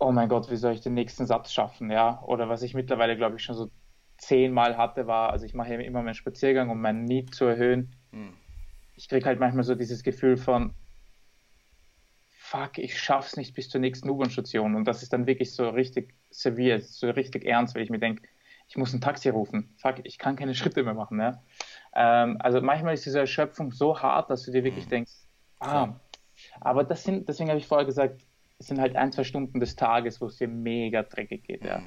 oh mein Gott, wie soll ich den nächsten Satz schaffen, ja? Oder was ich mittlerweile, glaube ich, schon so zehnmal hatte, war, also ich mache immer meinen Spaziergang, um meinen Need zu erhöhen. Hm. Ich kriege halt manchmal so dieses Gefühl von, fuck, ich schaff's nicht bis zur nächsten U-Bahn-Station. Und das ist dann wirklich so richtig severe, so richtig ernst, weil ich mir denke, ich muss ein Taxi rufen. Fuck, ich kann keine Schritte mehr machen. Ja? Ähm, also manchmal ist diese Erschöpfung so hart, dass du dir wirklich denkst, ah, aber das sind, deswegen habe ich vorher gesagt, es sind halt ein, zwei Stunden des Tages, wo es dir mega dreckig geht. Ja.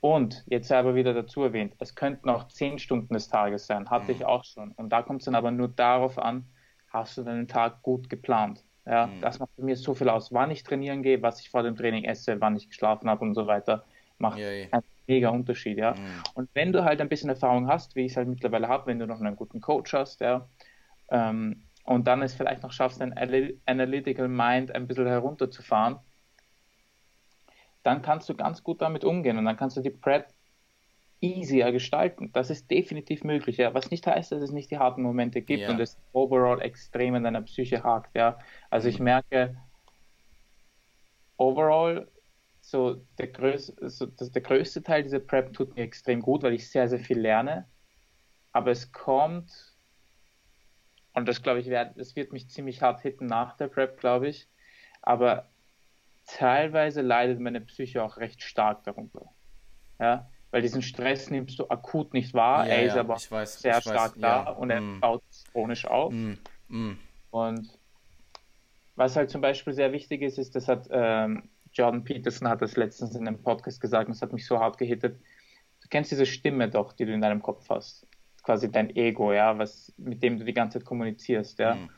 Und jetzt aber wieder dazu erwähnt, es könnten auch zehn Stunden des Tages sein, hatte ich auch schon. Und da kommt es dann aber nur darauf an, hast du deinen Tag gut geplant. Ja, mhm. Das macht bei mir so viel aus. Wann ich trainieren gehe, was ich vor dem Training esse, wann ich geschlafen habe und so weiter, macht ja. einen mega Unterschied. Ja. Mhm. Und wenn du halt ein bisschen Erfahrung hast, wie ich es halt mittlerweile habe, wenn du noch einen guten Coach hast, ja, ähm, und dann es vielleicht noch schaffst, dein Analytical Mind ein bisschen herunterzufahren, dann kannst du ganz gut damit umgehen und dann kannst du die Prep easier gestalten. Das ist definitiv möglich, ja. Was nicht heißt, dass es nicht die harten Momente gibt ja. und es overall extrem in deiner Psyche hakt, ja. Also ich mhm. merke, overall, so der, größ so das, der größte Teil dieser Prep tut mir extrem gut, weil ich sehr, sehr viel lerne. Aber es kommt, und das glaube ich, werd, das wird mich ziemlich hart hitten nach der Prep, glaube ich. Aber teilweise leidet meine Psyche auch recht stark darunter. Ja, weil diesen Stress nimmst du akut nicht wahr. Ja, er ist ja, aber weiß, sehr stark weiß, da und er mm. baut chronisch auf. Mm. Mm. Und was halt zum Beispiel sehr wichtig ist, ist, das hat ähm, Jordan Peterson hat das letztens in einem Podcast gesagt und das hat mich so hart gehittet. Du kennst diese Stimme doch, die du in deinem Kopf hast. Quasi dein Ego, ja, was, mit dem du die ganze Zeit kommunizierst, ja. Mm.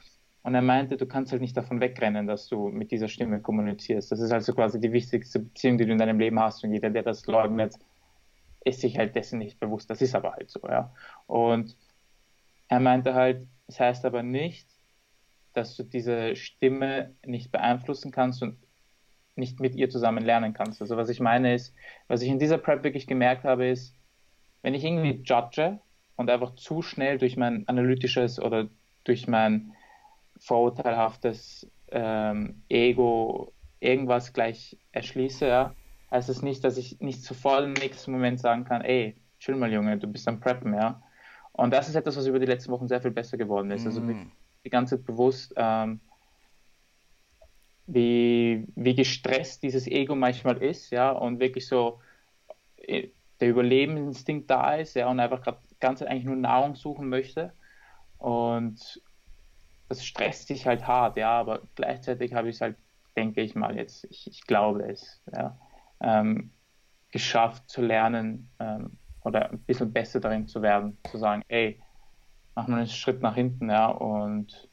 Und er meinte, du kannst halt nicht davon wegrennen, dass du mit dieser Stimme kommunizierst. Das ist also quasi die wichtigste Beziehung, die du in deinem Leben hast. Und jeder, der das leugnet, ist sich halt dessen nicht bewusst. Das ist aber halt so, ja. Und er meinte halt, es das heißt aber nicht, dass du diese Stimme nicht beeinflussen kannst und nicht mit ihr zusammen lernen kannst. Also was ich meine ist, was ich in dieser Prep wirklich gemerkt habe, ist, wenn ich irgendwie judge und einfach zu schnell durch mein analytisches oder durch mein vorurteilhaftes ähm, Ego irgendwas gleich erschließe, ja, heißt es nicht, dass ich nicht sofort im nächsten Moment sagen kann, ey, chill mal, Junge, du bist am Preppen, ja. Und das ist etwas, was über die letzten Wochen sehr viel besser geworden ist. Mm. Also mir die ganze Zeit bewusst, ähm, wie, wie gestresst dieses Ego manchmal ist, ja, und wirklich so äh, der Überlebensinstinkt da ist, ja, und einfach gerade ganz eigentlich nur Nahrung suchen möchte. Und das stresst dich halt hart, ja, aber gleichzeitig habe ich es halt, denke ich mal jetzt, ich, ich glaube es, ja, ähm, geschafft zu lernen ähm, oder ein bisschen besser darin zu werden, zu sagen, ey, mach mal einen Schritt nach hinten, ja, und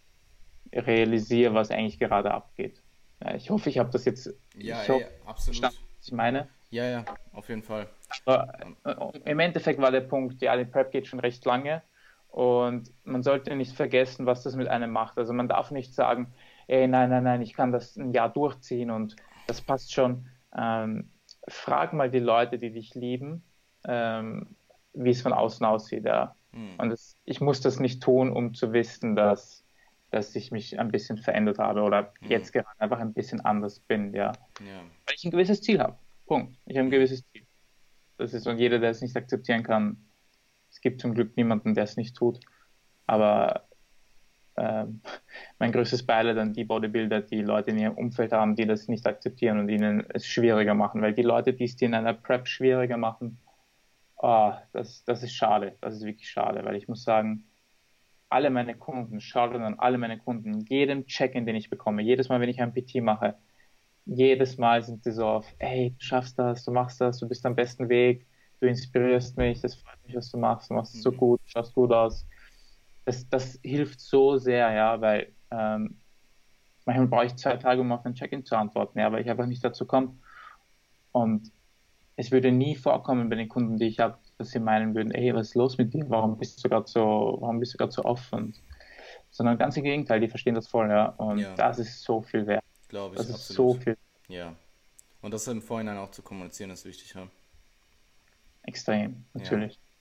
realisiere, was eigentlich gerade abgeht. Ja, ich hoffe, ich habe das jetzt ja, ich hoffe, absolut. was ich meine. Ja, ja, auf jeden Fall. Aber äh, im Endeffekt war der Punkt, ja, die Prep geht schon recht lange und man sollte nicht vergessen, was das mit einem macht. Also man darf nicht sagen, ey, nein, nein, nein, ich kann das ein Jahr durchziehen und das passt schon. Ähm, frag mal die Leute, die dich lieben, ähm, wie es von außen aussieht. Ja. Hm. Und das, ich muss das nicht tun, um zu wissen, dass, dass ich mich ein bisschen verändert habe oder hm. jetzt gerade einfach ein bisschen anders bin. Ja. ja. Weil ich ein gewisses Ziel habe. Punkt. Ich habe ein gewisses Ziel. Das ist, und jeder, der es nicht akzeptieren kann, es gibt zum Glück niemanden, der es nicht tut. Aber ähm, mein größtes Beileid an die Bodybuilder, die Leute in ihrem Umfeld haben, die das nicht akzeptieren und ihnen es schwieriger machen. Weil die Leute, die es dir in einer Prep schwieriger machen, oh, das, das ist schade. Das ist wirklich schade, weil ich muss sagen, alle meine Kunden, schaut an alle meine Kunden, jedem Check-in, den ich bekomme, jedes Mal, wenn ich ein PT mache, jedes Mal sind sie so auf, hey, du schaffst das, du machst das, du bist am besten Weg, du inspirierst mich, das freut mich, was du machst, du machst es so mhm. gut, schaust gut aus. Das, das hilft so sehr, ja, weil ähm, manchmal brauche ich zwei Tage, um auf ein Check-in zu antworten, ja, weil ich einfach nicht dazu komme. Und es würde nie vorkommen bei den Kunden, die ich habe, dass sie meinen würden, ey, was ist los mit dir? Warum bist du gerade so, warum bist du gerade so offen? Sondern ganz im Gegenteil, die verstehen das voll, ja. Und ja. das ist so viel wert. Glaube ich. Das ist absolut. so viel. Ja. Und das im Vorhinein auch zu kommunizieren, ist wichtig, ja extrem, natürlich. Ja. Ja.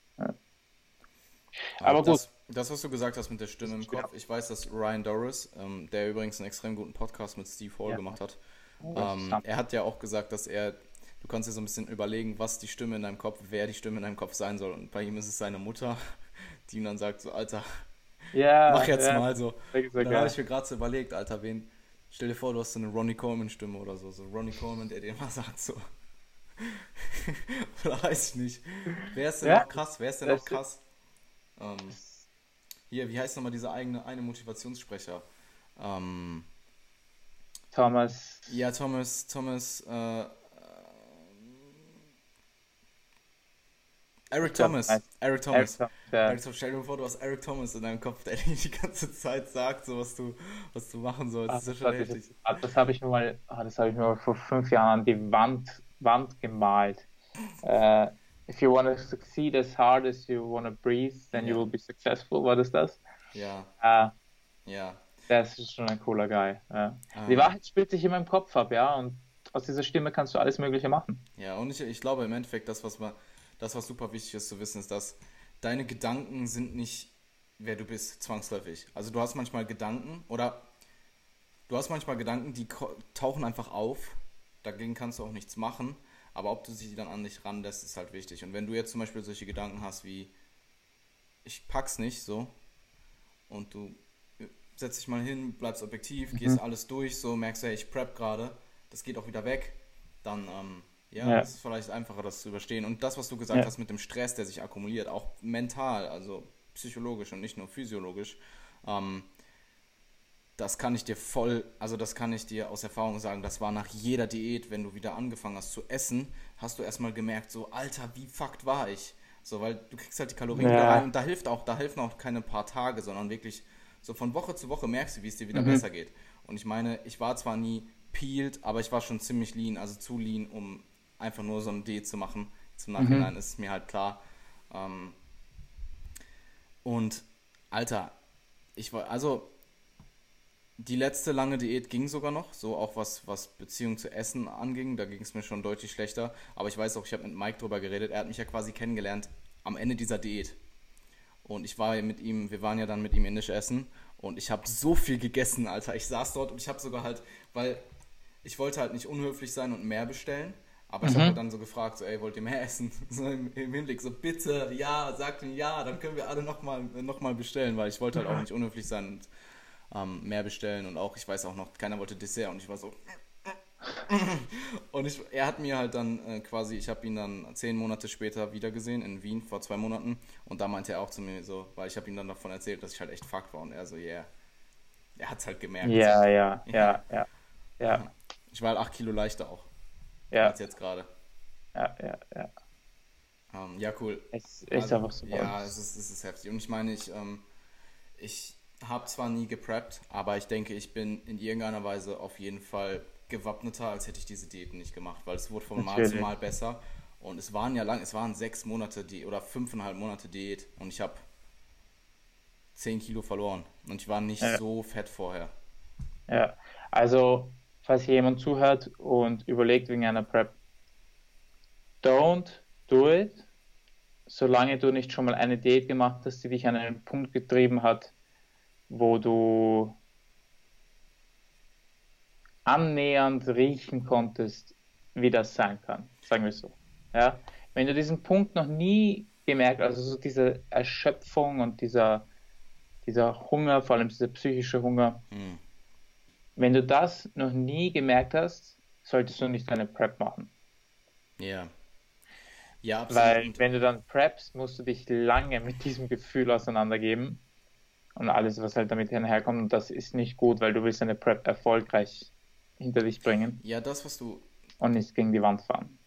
Aber, Aber gut. Das, was du gesagt hast mit der Stimme im Kopf, ich weiß, dass Ryan Doris, ähm, der übrigens einen extrem guten Podcast mit Steve Hall ja. gemacht hat, oh, ähm, er hat ja auch gesagt, dass er, du kannst dir so ein bisschen überlegen, was die Stimme in deinem Kopf, wer die Stimme in deinem Kopf sein soll. Und bei ihm ist es seine Mutter, (laughs) die ihm dann sagt, so, Alter, ja, mach jetzt mal so. Dann habe ich mir gerade so überlegt, Alter, wen, stell dir vor, du hast so eine Ronnie Coleman-Stimme oder so, so Ronnie Coleman, der dir immer sagt, so, (laughs) Oder weiß ich nicht. Wer ist denn ja? noch krass? Wer ist denn noch krass? Ähm, hier, wie heißt nochmal dieser eigene eine Motivationssprecher? Ähm, Thomas. Ja, Thomas, Thomas, äh, Eric Thomas. Eric Thomas. Eric, ja. Eric Thomas. Stell dir vor, du hast Eric Thomas in deinem Kopf, der (laughs) dir die ganze Zeit sagt, so was du, was du machen sollst. Ach, das ist ja schon heftig. Das, das habe ich mir mal, ah, das habe ich mir mal vor fünf Jahren an die Wand Wand gemalt. Uh, if you want to succeed as hard as you want to breathe, then ja. you will be successful. War das das? Ja. Uh, ja. Das ist schon ein cooler Guy. Ja. Ah. Die Wahrheit spielt sich immer im Kopf ab, ja, und aus dieser Stimme kannst du alles Mögliche machen. Ja, und ich, ich glaube im Endeffekt, das was, man, das, was super wichtig ist zu wissen, ist, dass deine Gedanken sind nicht, wer du bist, zwangsläufig. Also du hast manchmal Gedanken oder du hast manchmal Gedanken, die tauchen einfach auf dagegen kannst du auch nichts machen. Aber ob du sie dann an dich ranlässt, ist halt wichtig. Und wenn du jetzt zum Beispiel solche Gedanken hast wie, ich pack's nicht so, und du setzt dich mal hin, bleibst objektiv, mhm. gehst alles durch, so merkst, hey, ich prep gerade, das geht auch wieder weg, dann ähm, ja, ja. ist vielleicht einfacher, das zu überstehen. Und das, was du gesagt ja. hast mit dem Stress, der sich akkumuliert, auch mental, also psychologisch und nicht nur physiologisch, ähm, das kann ich dir voll, also das kann ich dir aus Erfahrung sagen, das war nach jeder Diät, wenn du wieder angefangen hast zu essen, hast du erstmal gemerkt, so, Alter, wie fuckt war ich? So, weil du kriegst halt die Kalorien ja. wieder rein und da hilft auch, da helfen auch keine paar Tage, sondern wirklich so von Woche zu Woche merkst du, wie es dir wieder mhm. besser geht. Und ich meine, ich war zwar nie peeled, aber ich war schon ziemlich lean, also zu lean, um einfach nur so eine Diät zu machen. Zum Nachhinein mhm. ist es mir halt klar. Ähm, und Alter, ich war, also die letzte lange Diät ging sogar noch, so auch was, was Beziehung zu Essen anging. Da ging es mir schon deutlich schlechter. Aber ich weiß auch, ich habe mit Mike drüber geredet. Er hat mich ja quasi kennengelernt am Ende dieser Diät. Und ich war mit ihm, wir waren ja dann mit ihm indisch essen. Und ich habe so viel gegessen, Alter. Ich saß dort und ich habe sogar halt, weil ich wollte halt nicht unhöflich sein und mehr bestellen. Aber ich mhm. habe dann so gefragt, so, ey, wollt ihr mehr essen? (laughs) So im, im, Hinblick, so bitte, ja, sagt mir ja, dann können wir alle nochmal noch mal bestellen, weil ich wollte halt auch nicht unhöflich sein und ähm, mehr bestellen und auch, ich weiß auch noch, keiner wollte Dessert und ich war so. (laughs) und ich, er hat mir halt dann äh, quasi, ich habe ihn dann zehn Monate später wiedergesehen in Wien vor zwei Monaten und da meinte er auch zu mir so, weil ich habe ihm dann davon erzählt, dass ich halt echt fucked war und er so, yeah. Er hat es halt gemerkt. Ja, (laughs) ja, ja, ja, ja. Ich war halt acht Kilo leichter auch. Ja. Als jetzt gerade. Ja, ja, ja. Ähm, ja, cool. Es ist also, einfach so. Ja, es ist, es ist heftig. Und ich meine, ich, ähm, ich habe zwar nie gepreppt, aber ich denke, ich bin in irgendeiner Weise auf jeden Fall gewappneter, als hätte ich diese Diäten nicht gemacht, weil es wurde von Natürlich. Mal zu Mal besser. Und es waren ja lang, es waren sechs Monate die oder fünfeinhalb Monate Diät und ich habe zehn Kilo verloren und ich war nicht ja. so fett vorher. Ja, also falls hier jemand zuhört und überlegt wegen einer Prep, don't do it, solange du nicht schon mal eine Diät gemacht hast, die dich an einen Punkt getrieben hat, wo du annähernd riechen konntest, wie das sein kann, sagen wir so. Ja? Wenn du diesen Punkt noch nie gemerkt, also so diese Erschöpfung und dieser, dieser Hunger, vor allem dieser psychische Hunger, hm wenn du das noch nie gemerkt hast, solltest du nicht eine Prep machen. Ja. Ja, absolut. Weil wenn du dann preppst, musst du dich lange mit diesem Gefühl auseinandergeben und alles, was halt damit herkommt. Und das ist nicht gut, weil du willst eine Prep erfolgreich hinter dich bringen. Ja, das, was du. Und nicht gegen die Wand fahren.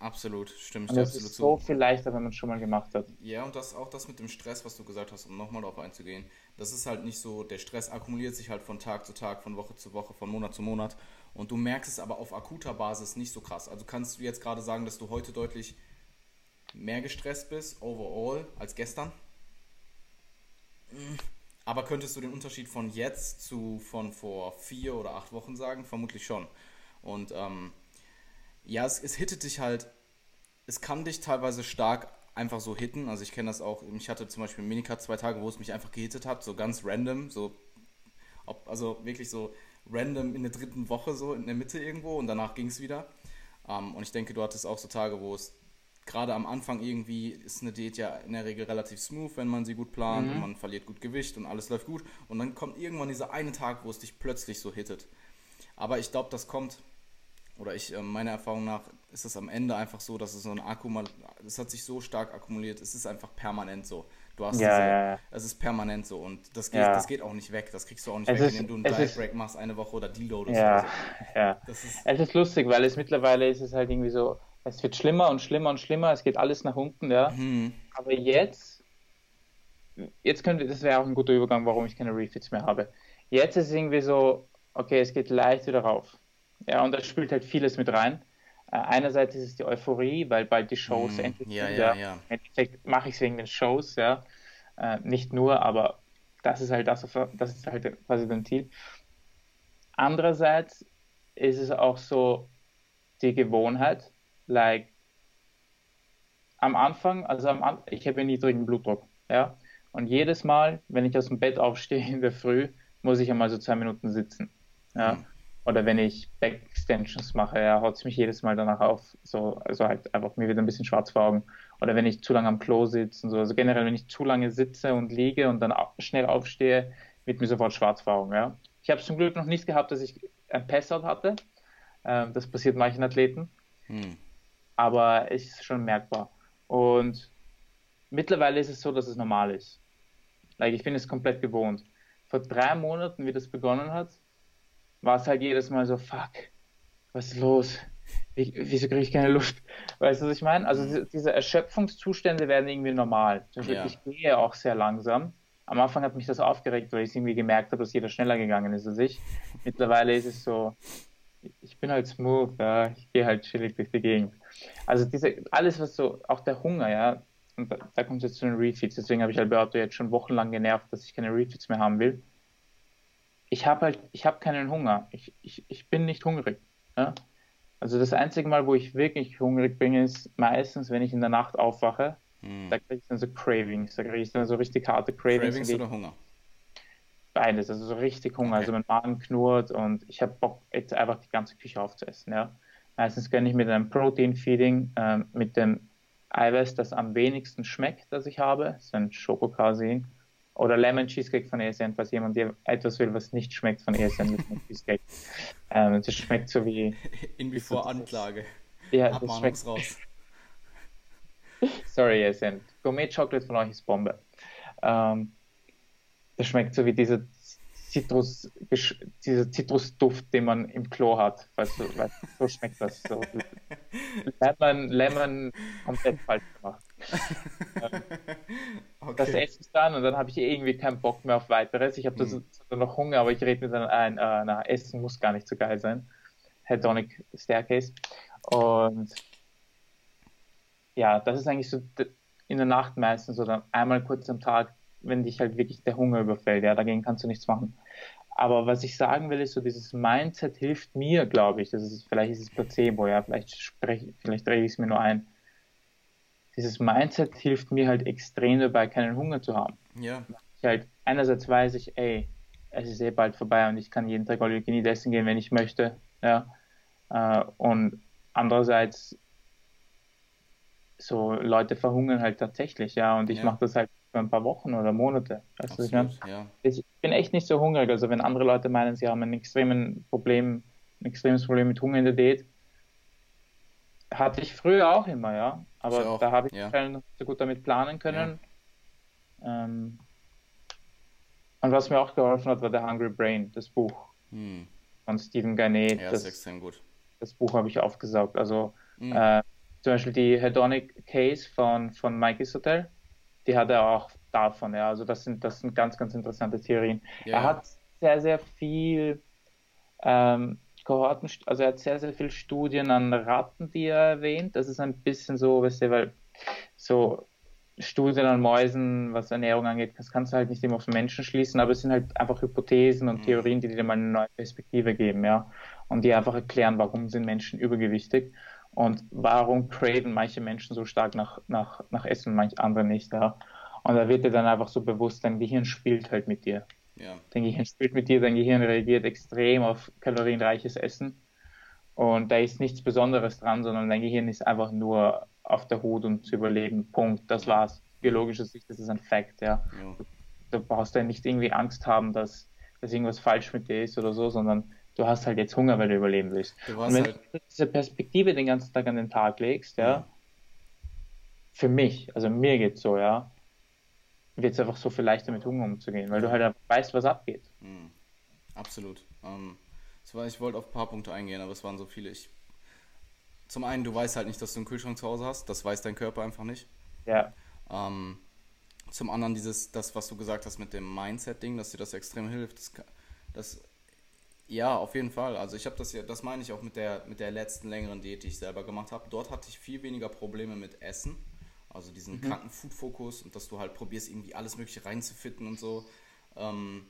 Absolut, stimmt. Und das ist so viel leichter, wenn man es schon mal gemacht hat. Ja, und das auch das mit dem Stress, was du gesagt hast, um nochmal darauf einzugehen. Das ist halt nicht so, der Stress akkumuliert sich halt von Tag zu Tag, von Woche zu Woche, von Monat zu Monat. Und du merkst es aber auf akuter Basis nicht so krass. Also kannst du jetzt gerade sagen, dass du heute deutlich mehr gestresst bist, overall, als gestern? Aber könntest du den Unterschied von jetzt zu von vor vier oder acht Wochen sagen? Vermutlich schon. Und ähm, ja, es, es hittet dich halt, es kann dich teilweise stark einfach so hitten. Also ich kenne das auch, ich hatte zum Beispiel Minicut zwei Tage, wo es mich einfach gehittet hat, so ganz random, so, ob, also wirklich so random in der dritten Woche, so in der Mitte irgendwo und danach ging es wieder. Ähm, und ich denke, du hattest auch so Tage, wo es gerade am Anfang irgendwie ist eine Diät ja in der Regel relativ smooth, wenn man sie gut plant mhm. und man verliert gut Gewicht und alles läuft gut. Und dann kommt irgendwann dieser eine Tag, wo es dich plötzlich so hittet. Aber ich glaube, das kommt oder ich, äh, meiner Erfahrung nach, ist es am Ende einfach so, dass es so ein Akku mal, es hat sich so stark akkumuliert, es ist einfach permanent so. Du hast ja, diese, ja, ja. es ist permanent so und das geht, das geht auch nicht weg. Das kriegst du auch nicht es weg, ist, wenn du einen Diet Break machst, eine Woche oder Deloadest. Ja, oder so. ja. Ist, es ist lustig, weil es mittlerweile ist es halt irgendwie so, es wird schlimmer und schlimmer und schlimmer, es geht alles nach unten, ja. Mhm. Aber jetzt, jetzt könnte, das wäre auch ein guter Übergang, warum ich keine Refits mehr habe. Jetzt ist es irgendwie so, okay, es geht leicht wieder rauf. Ja, und da spielt halt vieles mit rein. Äh, einerseits ist es die Euphorie, weil bald die Shows mm, endlich ja, sind. Ja, ja. Im Endeffekt mache ich es wegen den Shows, ja. Äh, nicht nur, aber das ist halt das, das ist halt quasi dein Ziel. Andererseits ist es auch so die Gewohnheit, like am Anfang, also am, ich habe niedrigen Blutdruck, ja. Und jedes Mal, wenn ich aus dem Bett aufstehe in der Früh, muss ich einmal so zwei Minuten sitzen. Ja. Mhm oder wenn ich Back-Extensions mache, ja, haut es mich jedes Mal danach auf. So, also halt einfach mir wieder ein bisschen schwarz vor Augen. Oder wenn ich zu lange am Klo sitze und so. Also generell, wenn ich zu lange sitze und liege und dann schnell aufstehe, wird mir sofort schwarz vor Augen, ja. Ich habe zum Glück noch nicht gehabt, dass ich ein Passout hatte. Ähm, das passiert manchen Athleten. Hm. Aber es ist schon merkbar. Und mittlerweile ist es so, dass es normal ist. Like, ich bin es komplett gewohnt. Vor drei Monaten, wie das begonnen hat, war es halt jedes Mal so, fuck, was ist los? Wie, wieso kriege ich keine Luft? Weißt du, was ich meine? Also mhm. diese Erschöpfungszustände werden irgendwie normal. Ja. Ich gehe auch sehr langsam. Am Anfang hat mich das aufgeregt, weil ich irgendwie gemerkt habe, dass jeder schneller gegangen ist als ich. Mittlerweile ist es so, ich bin halt smooth, ja, ich gehe halt chillig durch die Gegend. Also diese, alles was so, auch der Hunger, ja, und da, da kommt es jetzt zu den Refeeds, deswegen habe ich Alberto jetzt schon wochenlang genervt, dass ich keine Refeeds mehr haben will ich habe halt, ich habe keinen Hunger. Ich, ich, ich bin nicht hungrig. Ja? Also das einzige Mal, wo ich wirklich hungrig bin, ist meistens, wenn ich in der Nacht aufwache. Hm. Da kriege ich dann so Cravings, da kriege ich dann so richtig harte Cravings. Cravings oder Hunger? beides, also so richtig Hunger, okay. also mein Magen knurrt und ich habe Bock, jetzt einfach die ganze Küche aufzuessen, ja. Meistens gönne ich mit einem Protein-Feeding, äh, mit dem Eiweiß, das am wenigsten schmeckt, das ich habe, das ist ein Schokokasein. Oder Lemon Cheesecake von ESN, falls jemand etwas will, was nicht schmeckt von ESN mit dem Cheesecake. (laughs) Ähm, das schmeckt so wie. In wie vor Anklage. Ja, das schmeckt raus. (laughs) Sorry, ESN. Gourmet Chocolate von euch ist Bombe. Ähm, das schmeckt so wie diese Zitrus, dieser Zitrusduft, den man im Klo hat. Weißt du, weißt, so schmeckt das. So. Lemon, Lemon komplett falsch gemacht. Ähm, okay. Das esse ich dann und dann habe ich irgendwie keinen Bock mehr auf weiteres. Ich habe hm. noch Hunger, aber ich rede mir dann ein, äh, na, Essen muss gar nicht so geil sein. Hedonic Staircase. Und ja, das ist eigentlich so in der Nacht meistens oder einmal kurz am Tag wenn dich halt wirklich der Hunger überfällt, ja, dagegen kannst du nichts machen. Aber was ich sagen will, ist so, dieses Mindset hilft mir, glaube ich. Das ist, vielleicht ist es Placebo, ja, vielleicht spreche, vielleicht drehe ich es mir nur ein. Dieses Mindset hilft mir halt extrem dabei, keinen Hunger zu haben. Ja. Ich halt, einerseits weiß ich, ey, es ist eh bald vorbei und ich kann jeden Tag you essen gehen, wenn ich möchte, ja. Äh, und andererseits so Leute verhungern halt tatsächlich, ja, und ich ja. mache das halt für ein paar Wochen oder Monate. Weißt Absolut, ich, ja. ich bin echt nicht so hungrig. Also wenn andere Leute meinen, sie haben ein extremes Problem, ein extremes Problem mit Hunger in der Diät, hatte ich früher auch immer, ja. Aber da habe ich ja. so gut damit planen können. Ja. Ähm, und was mir auch geholfen hat, war der Hungry Brain, das Buch hm. von Stephen Garnett. Ja, das ist extrem gut. Das Buch habe ich aufgesaugt. Also hm. äh, zum Beispiel die Hedonic Case von, von Mikey's Hotel die hat er auch davon. Ja. Also das sind, das sind ganz, ganz interessante Theorien. Ja. Er hat sehr, sehr viel ähm, Kohorten, also er hat sehr, sehr viel Studien an Ratten, die er erwähnt. Das ist ein bisschen so, weißt du, weil so Studien an Mäusen, was Ernährung angeht, das kannst du halt nicht immer auf Menschen schließen, aber es sind halt einfach Hypothesen und mhm. Theorien, die dir mal eine neue Perspektive geben, ja. Und die einfach erklären, warum sind Menschen übergewichtig. Und warum craven manche Menschen so stark nach, nach, nach Essen, manche andere nicht, ja. Und da wird dir dann einfach so bewusst, dein Gehirn spielt halt mit dir. Ja. Dein Gehirn spielt mit dir, dein Gehirn reagiert extrem auf kalorienreiches Essen. Und da ist nichts Besonderes dran, sondern dein Gehirn ist einfach nur auf der Hut und zu überleben. Punkt. Das war's. Biologischer Sicht, das ist ein Fact, ja. ja. Du, du brauchst ja nicht irgendwie Angst haben, dass, dass irgendwas falsch mit dir ist oder so, sondern du hast halt jetzt Hunger, weil du überleben willst. Du und wenn halt... du diese Perspektive den ganzen Tag an den Tag legst, ja, ja. für mich, also mir geht's so, ja, wird es einfach so viel leichter mit Hunger umzugehen, weil du halt weißt, was abgeht. Mhm. Absolut. Ähm, war, ich wollte auf ein paar Punkte eingehen, aber es waren so viele. Ich, zum einen, du weißt halt nicht, dass du einen Kühlschrank zu Hause hast, das weiß dein Körper einfach nicht. Ja. Ähm, zum anderen dieses, das, was du gesagt hast mit dem Mindset-Ding, dass dir das extrem hilft, das, das ja, auf jeden Fall. Also ich habe das ja, das meine ich auch mit der, mit der letzten längeren Diät, die ich selber gemacht habe. Dort hatte ich viel weniger Probleme mit Essen. Also diesen mhm. kranken Food-Fokus und dass du halt probierst, irgendwie alles Mögliche reinzufitten und so. Ähm,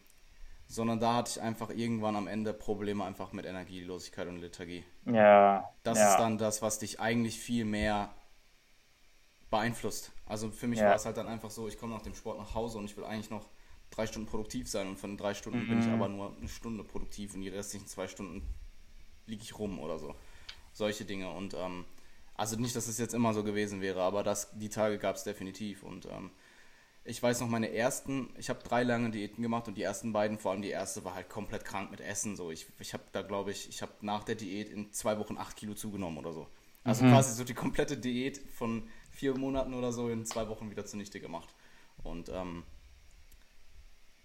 sondern da hatte ich einfach irgendwann am Ende Probleme einfach mit Energielosigkeit und Lethargie. Ja. Das ja. ist dann das, was dich eigentlich viel mehr beeinflusst. Also für mich ja. war es halt dann einfach so, ich komme nach dem Sport nach Hause und ich will eigentlich noch drei Stunden produktiv sein und von drei Stunden mhm. bin ich mhm. aber nur eine Stunde produktiv und die restlichen zwei Stunden liege ich rum oder so. Solche Dinge und ähm, also nicht, dass es jetzt immer so gewesen wäre, aber das, die Tage gab es definitiv und ähm, ich weiß noch meine ersten, ich habe drei lange Diäten gemacht und die ersten beiden, vor allem die erste, war halt komplett krank mit Essen. So, ich, ich habe da glaube ich, ich habe nach der Diät in zwei Wochen acht Kilo zugenommen oder so. Also mhm. quasi so die komplette Diät von vier Monaten oder so in zwei Wochen wieder zunichte gemacht. Und ähm,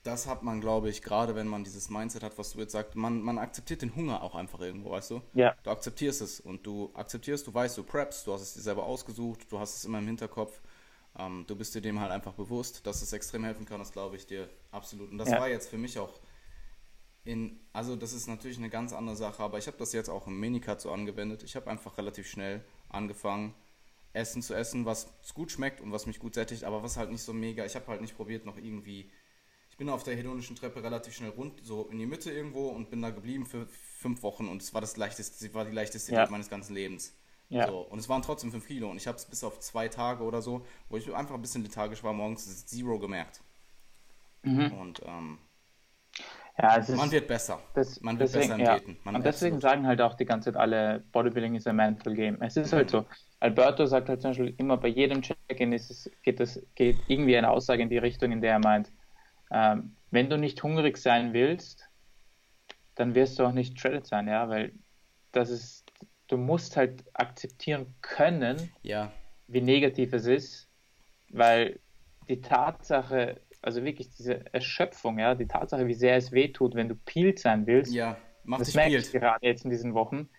das hat man, glaube ich, gerade wenn man dieses Mindset hat, was du jetzt sagst, man, man akzeptiert den Hunger auch einfach irgendwo, weißt du? Ja. Du akzeptierst es und du akzeptierst, du weißt, du preppst, du hast es dir selber ausgesucht, du hast es immer im Hinterkopf. Ähm, du bist dir dem halt einfach bewusst, dass es extrem helfen kann, das glaube ich dir absolut. Und das ja. war jetzt für mich auch in, also das ist natürlich eine ganz andere Sache, aber ich habe das jetzt auch im Minicut so angewendet. Ich habe einfach relativ schnell angefangen, Essen zu essen, was gut schmeckt und was mich gut sättigt, aber was halt nicht so mega. Ich habe halt nicht probiert, noch irgendwie ich bin auf der hedonischen Treppe relativ schnell rund, so in die Mitte irgendwo und bin da geblieben für fünf Wochen und es war das leichteste, war die leichteste ja. Diät meines ganzen Lebens. Ja. So, und es waren trotzdem fünf Kilo und ich habe es bis auf zwei Tage oder so, wo ich einfach ein bisschen lethargisch war, morgens Zero gemerkt. Mhm. Und ähm, Ja, es ist, man wird besser. Das, man wird deswegen, besser im ja. Diäten. Man und deswegen sagen halt auch die ganze Zeit alle, Bodybuilding ist ein mental game. Es ist halt so. Alberto sagt halt zum Beispiel immer bei jedem Check-in geht, geht irgendwie eine Aussage in die Richtung, in der er meint, ähm, wenn du nicht hungrig sein willst, dann wirst du auch nicht shredded sein, ja, weil das ist, du musst halt akzeptieren können, ja. wie negativ es ist, weil die Tatsache, also wirklich diese Erschöpfung, ja, die Tatsache, wie sehr es wehtut, wenn du peeled sein willst, ja, das merke ich gerade jetzt in diesen Wochen.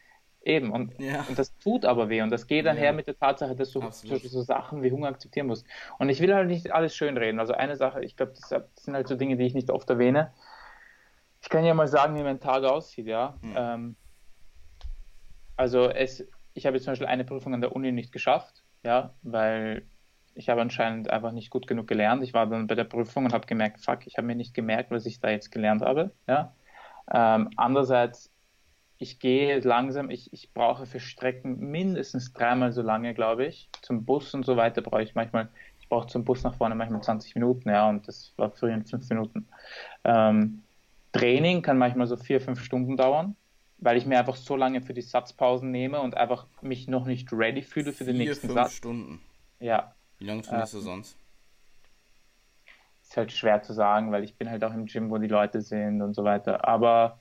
Eben, und, Ja. und das tut aber weh und das geht einher Ja. mit der Tatsache, dass du Absolut. So Sachen wie Hunger akzeptieren musst. Und ich will halt nicht alles schönreden. Also eine Sache, ich glaube, das, sind halt so Dinge, die ich nicht oft erwähne. Ich kann ja mal sagen, wie mein Tag aussieht, ja. Hm. Ähm, also es, ich habe jetzt zum Beispiel eine Prüfung an der Uni nicht geschafft, ja, weil ich habe anscheinend einfach nicht gut genug gelernt. Ich war dann bei der Prüfung und habe gemerkt, fuck, ich habe mir nicht gemerkt, was ich da jetzt gelernt habe, ja. Ähm, andererseits, ich gehe langsam, ich, ich brauche für Strecken mindestens dreimal so lange, glaube ich. Zum Bus und so weiter brauche ich manchmal, ich brauche zum Bus nach vorne manchmal 20 Minuten, ja, und das war früher in fünf Minuten. Ähm, Training kann manchmal so vier, fünf Stunden dauern, weil ich mir einfach so lange für die Satzpausen nehme und einfach mich noch nicht ready fühle für den Vier, nächsten fünf Satz. Stunden. Ja, Wie lange trainierst du sonst? ist halt schwer zu sagen, weil ich bin halt auch im Gym, wo die Leute sind und so weiter. Aber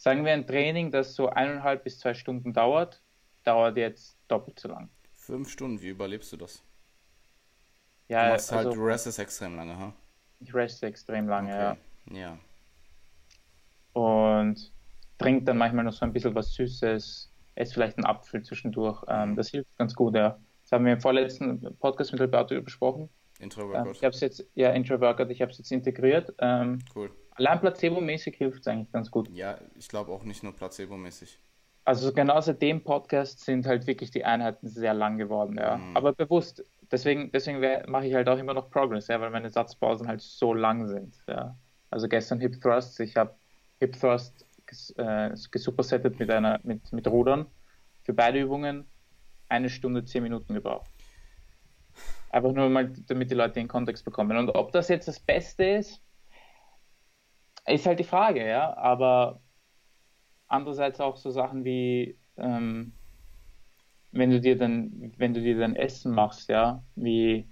sagen wir ein Training, das so eineinhalb bis zwei Stunden dauert, dauert jetzt doppelt so lang. Fünf Stunden, wie überlebst du das? Ja, du machst halt, also du restest extrem lange, ha? ich reste extrem lange, ja. Okay. Ja. Und trinke dann manchmal noch so ein bisschen was Süßes, esse vielleicht einen Apfel zwischendurch. Ähm, das hilft ganz gut, ja. Das haben wir im vorletzten Podcast mit Alberto besprochen. Ähm, Intro-Workout. ich habe es jetzt, ja, Intro-Workout, ich habe es jetzt integriert. Ähm, Cool. Allein placebo-mäßig hilft es eigentlich ganz gut. Ja, ich glaube auch nicht nur placebo-mäßig. Also genau seit dem Podcast sind halt wirklich die Einheiten sehr lang geworden, ja. Mhm. Aber bewusst. Deswegen, deswegen mache ich halt auch immer noch Progress, ja, weil meine Satzpausen halt so lang sind, ja. Also gestern Hip Thrusts, ich habe Hip Thrust ges, äh, gesupersettet mit einer, mit, mit Rudern. Für beide Übungen eine Stunde, zehn Minuten gebraucht. Einfach nur mal, damit die Leute den Kontext bekommen. Und ob das jetzt das Beste ist, ist halt die Frage, ja. Aber andererseits auch so Sachen wie, ähm, wenn du dir dann, wenn du dir dann Essen machst, ja, wie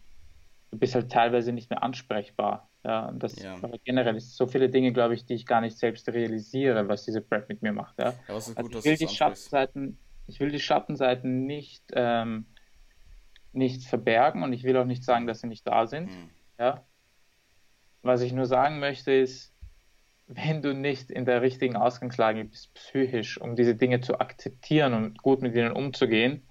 du bist halt teilweise nicht mehr ansprechbar. Ja, und das Ja. generell ist so viele Dinge, glaube ich, die ich gar nicht selbst realisiere, was diese Prep mit mir macht. Ja. Ja, Also gut, ich dass will die. Schattenseiten, ich will die Schattenseiten nicht, ähm, nicht verbergen und ich will auch nicht sagen, dass sie nicht da sind. Hm. Ja. Was ich nur sagen möchte ist, wenn du nicht in der richtigen Ausgangslage bist, psychisch, um diese Dinge zu akzeptieren und gut mit ihnen umzugehen,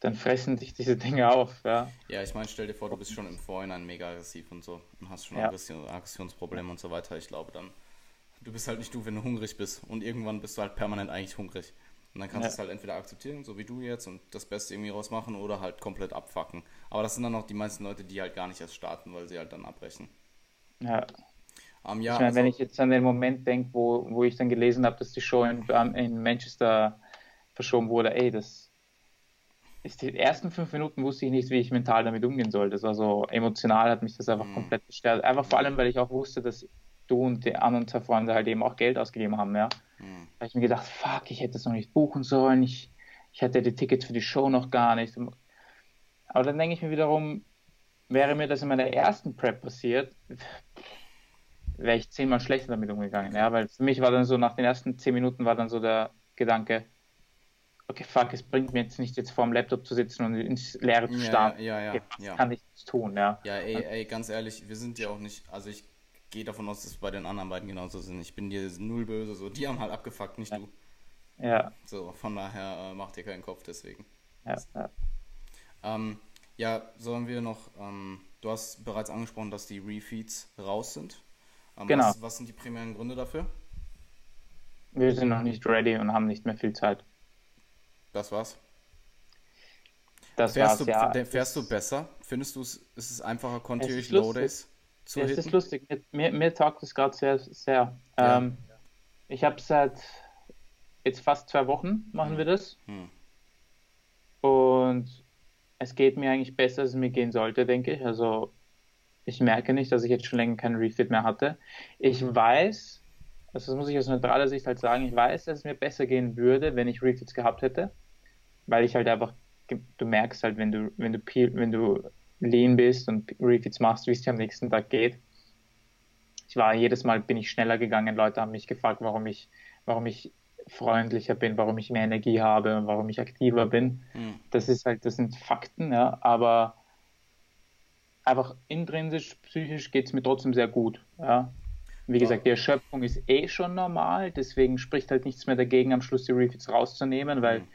dann fressen dich diese Dinge auf. Ja. Ja, ich meine, stell dir vor, du bist schon im Vorhinein mega aggressiv und so und hast schon Ja. Aggression, Aggressionsprobleme und so weiter. Ich glaube dann, du bist halt nicht du, wenn du hungrig bist und irgendwann bist du halt permanent eigentlich hungrig. Und dann kannst Ja. du es halt entweder akzeptieren, so wie du jetzt, und das Beste irgendwie rausmachen oder halt komplett abfacken. Aber das sind dann auch die meisten Leute, die halt gar nicht erst starten, weil sie halt dann abbrechen. Ja. Ähm, ja, ich meine, wenn also- ich jetzt an den Moment denke, wo, wo ich dann gelesen habe, dass die Show in, in Manchester verschoben wurde, ey, das ist die ersten fünf Minuten wusste ich nicht, wie ich mental damit umgehen soll. Das war so emotional, hat mich das einfach Mhm. komplett gestört. Einfach vor allem, weil ich auch wusste, dass du und die anderen zwei Freunde halt eben auch Geld ausgegeben haben, ja. Hm. Da habe ich mir gedacht, fuck, ich hätte es noch nicht buchen sollen, ich, ich hatte die Tickets für die Show noch gar nicht. Aber dann denke ich mir wiederum, wäre mir das in meiner ersten Prep passiert, wäre ich zehnmal schlechter damit umgegangen. Ja, weil für mich war dann so, nach den ersten zehn Minuten war dann so der Gedanke, okay, fuck, es bringt mir jetzt nicht, jetzt vor dem Laptop zu sitzen und ins Leere zu Ja, starren. ja, ja, okay, ja. kann ich jetzt tun, ja. Ja, ey, ey, ganz ehrlich, wir sind ja auch nicht, also ich gehe davon aus, dass es bei den anderen beiden genauso sind. Ich bin dir null böse, so, die haben halt abgefuckt, nicht du. Ja, So, von daher äh, mach dir keinen Kopf deswegen. ja, ja. Ähm, ja, sollen wir noch, ähm, du hast bereits angesprochen, dass die Refeeds raus sind. Ähm, Genau. Was, was sind die primären Gründe dafür? Wir sind noch nicht ready und haben nicht mehr viel Zeit. Das war's. Das Fährst, war's, du, ja. fährst du Es- besser? Findest du es, ist es einfacher, ist Low. Days zu Ja, es ist hitten? lustig. Mir, mir, taugt es gerade sehr, sehr. Ja. Ähm, ich habe seit jetzt fast zwei Wochen machen wir das Hm. und es geht mir eigentlich besser, als es mir gehen sollte, denke ich. Also Ich merke nicht, dass ich jetzt schon länger keinen Refit mehr hatte. Ich weiß, also das muss ich aus neutraler Sicht halt sagen, ich weiß, dass es mir besser gehen würde, wenn ich Refits gehabt hätte, weil ich halt einfach, du merkst halt, wenn du, wenn du, wenn du lean bist und Refits machst, wie es dir am nächsten Tag geht. Ich war jedes Mal bin ich schneller gegangen, Leute haben mich gefragt, warum ich, warum ich freundlicher bin, warum ich mehr Energie habe und warum ich aktiver bin. Mhm. Das ist halt, das sind Fakten, ja, aber einfach intrinsisch, psychisch geht es mir trotzdem sehr gut. Ja. Wie gesagt, die Erschöpfung ist eh schon normal, deswegen spricht halt nichts mehr dagegen, am Schluss die Refits rauszunehmen, weil mhm.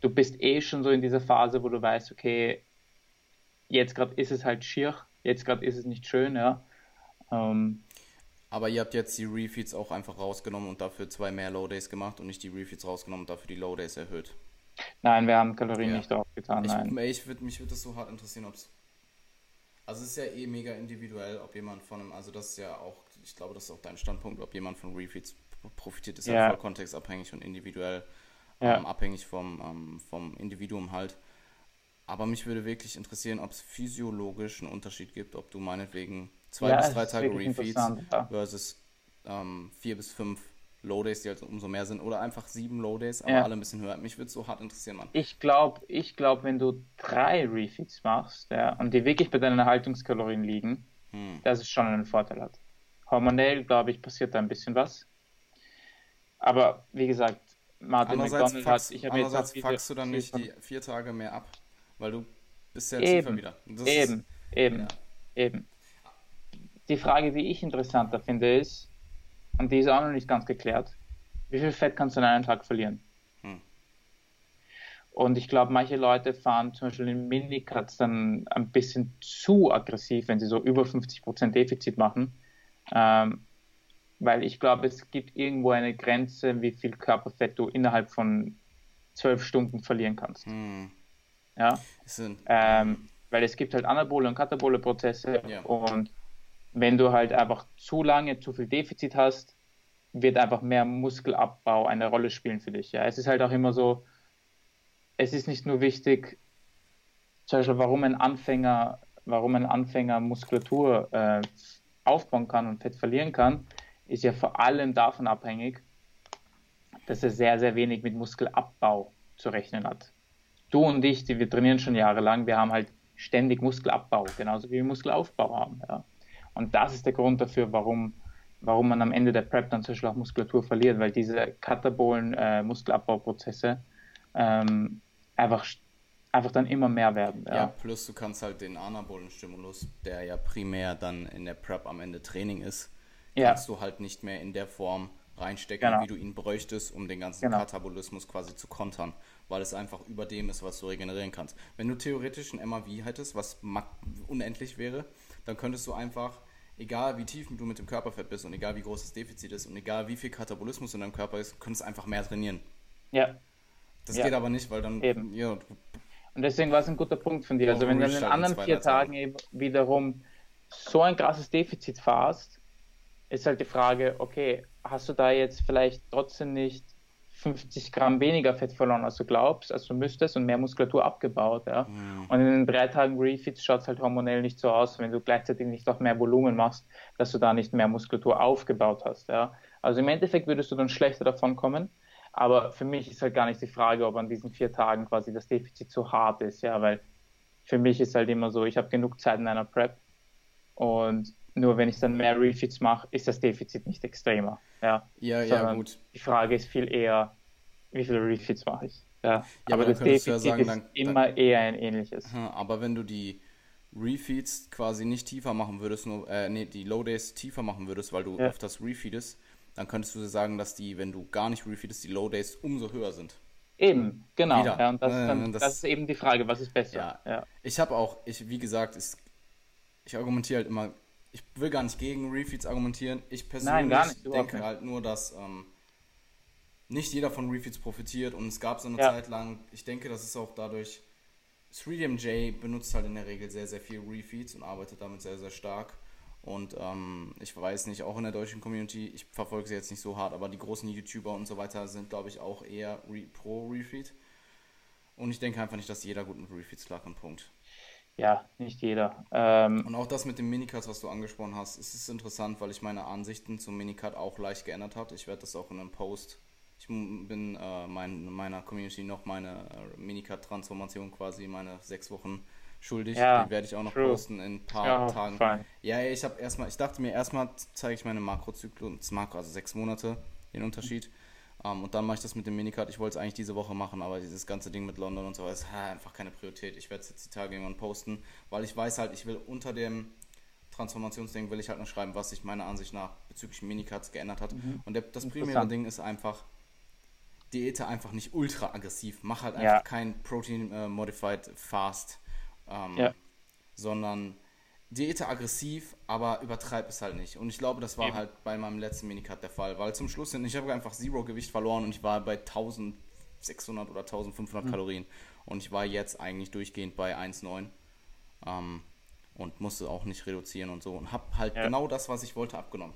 du bist eh schon so in dieser Phase, wo du weißt, okay, jetzt gerade ist es halt schier, jetzt gerade ist es nicht schön, ja. Ähm, aber ihr habt jetzt die Refeeds auch einfach rausgenommen und dafür zwei mehr Low Days gemacht und nicht die Refeeds rausgenommen und dafür die Low Days erhöht. Nein, wir haben Kalorien ja. nicht draufgetan. Nein. Ich, ich würd, mich würde das so hart interessieren, ob es. Also es ist ja eh mega individuell, ob jemand von einem, also das ist ja auch, ich glaube, das ist auch dein Standpunkt, ob jemand von Refeeds profitiert, ist ja, ja voll kontextabhängig und individuell ja. ähm, abhängig vom, ähm, vom Individuum halt. Aber mich würde wirklich interessieren, ob es physiologisch einen Unterschied gibt, ob du meinetwegen zwei ja, bis drei Tage Refeeds versus ähm, vier bis fünf Low Days, die halt umso mehr sind, oder einfach sieben Low Days, aber ja. alle ein bisschen höher. Mich würde so hart interessieren, Mann. Ich glaube, ich glaub, wenn du drei Refeeds machst ja, und die wirklich bei deinen Erhaltungskalorien liegen, hm. dass es schon einen Vorteil hat. Hormonell, glaube ich, passiert da ein bisschen was. Aber wie gesagt, Martin McDonald hat. Ich habe jetzt fuckst du dann nicht die vier Tage mehr ab, weil du bist ja tiefer wieder. Das eben, ist, eben, ja. eben die Frage, die ich interessanter finde, ist, und die ist auch noch nicht ganz geklärt, wie viel Fett kannst du in einem Tag verlieren? Hm. Und ich glaube, manche Leute fahren zum Beispiel in Minicuts dann ein bisschen zu aggressiv, wenn sie so über 50% Defizit machen. Ähm, weil ich glaube, es gibt irgendwo eine Grenze, wie viel Körperfett du innerhalb von zwölf Stunden verlieren kannst. Hm. Ja. Ähm, weil es gibt halt anabole und katabole Prozesse ja. und wenn du halt einfach zu lange zu viel Defizit hast, wird einfach mehr Muskelabbau eine Rolle spielen für dich. Ja, es ist halt auch immer so, es ist nicht nur wichtig, zum Beispiel, warum ein Anfänger, warum ein Anfänger Muskulatur äh, aufbauen kann und Fett verlieren kann, ist ja vor allem davon abhängig, dass er sehr, sehr wenig mit Muskelabbau zu rechnen hat. Du und ich, die wir trainieren schon jahrelang, wir haben halt ständig Muskelabbau, genauso wie wir Muskelaufbau haben. Ja. Und das ist der Grund dafür, warum, warum man am Ende der Prep dann zum Beispiel auch Muskulatur verliert, weil diese katabolen äh, Muskelabbauprozesse ähm, einfach, einfach dann immer mehr werden. Ja. ja. plus du kannst halt den anabolen Stimulus, der ja primär dann in der Prep am Ende Training ist, kannst ja. du halt nicht mehr in der Form reinstecken, genau. wie du ihn bräuchtest, um den ganzen genau. Katabolismus quasi zu kontern, weil es einfach über dem ist, was du regenerieren kannst. Wenn du theoretisch ein MAV hättest, was unendlich wäre, dann könntest du einfach egal wie tief du mit dem Körperfett bist und egal wie groß das Defizit ist und egal wie viel Katabolismus in deinem Körper ist, könntest du einfach mehr trainieren. Ja. Das ja. geht aber nicht, weil dann. Eben. Ja, und deswegen war es ein guter Punkt von dir. Also, wenn du in den anderen vier Tagen eben wiederum so ein krasses Defizit fahrst, ist halt die Frage, okay, hast du da jetzt vielleicht trotzdem nicht 50 Gramm weniger Fett verloren, als du glaubst, als du müsstest und mehr Muskulatur abgebaut. Ja? Mhm. Und in den drei Tagen Refits schaut es halt hormonell nicht so aus, wenn du gleichzeitig nicht auch mehr Volumen machst, dass du da nicht mehr Muskulatur aufgebaut hast. Ja? Also im Endeffekt würdest du dann schlechter davon kommen. Aber für mich ist halt gar nicht die Frage, ob an diesen vier Tagen quasi das Defizit zu hart ist, ja, weil für mich ist halt immer so, ich habe genug Zeit in einer Prep und nur wenn ich dann mehr Refits mache, ist das Defizit nicht extremer. Ja, ja, ja gut. Die Frage ist viel eher, wie viele Refits mache ich? Ja, ja aber das Defizit ja sagen, ist dann, immer dann, eher ein ähnliches. Aber wenn du die Refeeds quasi nicht tiefer machen würdest, nur, äh, nee, die Low Days tiefer machen würdest, weil du ja. öfters refeedest, dann könntest du sagen, dass die, wenn du gar nicht refeedest, die Low Days umso höher sind. Eben, genau. Ja, und das, äh, dann, das, das, ist eben die Frage, was ist besser? Ja. ja. Ich habe auch, ich, wie gesagt, ich, ich argumentiere halt immer ich will gar nicht gegen Refeeds argumentieren. Ich persönlich Nein, nicht, denke halt nur, dass ähm, nicht jeder von Refeeds profitiert und es gab so eine ja. Zeit lang, ich denke, das ist auch dadurch, 3DMJ benutzt halt in der Regel sehr, sehr viel Refeeds und arbeitet damit sehr, sehr stark. Und ähm, ich weiß nicht, auch in der deutschen Community, ich verfolge sie jetzt nicht so hart, aber die großen YouTuber und so weiter sind, glaube ich, auch eher re pro Refeed. Und ich denke einfach nicht, dass jeder gut mit Refeeds klarkommt. Punkt. Ja, nicht jeder. Ähm, und auch das mit dem Minicut, was du angesprochen hast, es ist interessant, weil ich meine Ansichten zum Minicut auch leicht geändert habe. Ich werde das auch in einem Post. Ich bin äh, mein, meiner Community noch meine äh, Minicut-Transformation quasi, meine sechs Wochen schuldig. Ja, die werde ich auch noch true. posten in ein paar ja, Tagen. Fine. Ja, ich habe erstmal, ich dachte mir erstmal zeige ich meine Makrozyklus, Makro, also sechs Monate, den Unterschied. Um, ähm, und dann mache ich das mit dem Minicut. Ich wollte es eigentlich diese Woche machen, aber dieses ganze Ding mit London und so ist ha, einfach keine Priorität. Ich werde es jetzt die Tage irgendwann posten, weil ich weiß halt, ich will unter dem Transformationsding will ich halt noch schreiben, was sich meiner Ansicht nach bezüglich Minicuts geändert hat. Mhm. Und der, das primäre Ding ist einfach, Diäte einfach nicht ultra aggressiv. Mach halt einfach ja. kein Protein äh, Modified Fast, ähm, ja. sondern Diäte aggressiv, aber übertreib es halt nicht. Und ich glaube, das war Eben. halt bei meinem letzten Minicut der Fall, weil zum Schluss hin, ich habe einfach Zero Gewicht verloren und ich war bei 1600 oder 1500 mhm. Kalorien und ich war jetzt eigentlich durchgehend bei 1,9 ähm, und musste auch nicht reduzieren und so und habe halt ja. genau das, was ich wollte, abgenommen.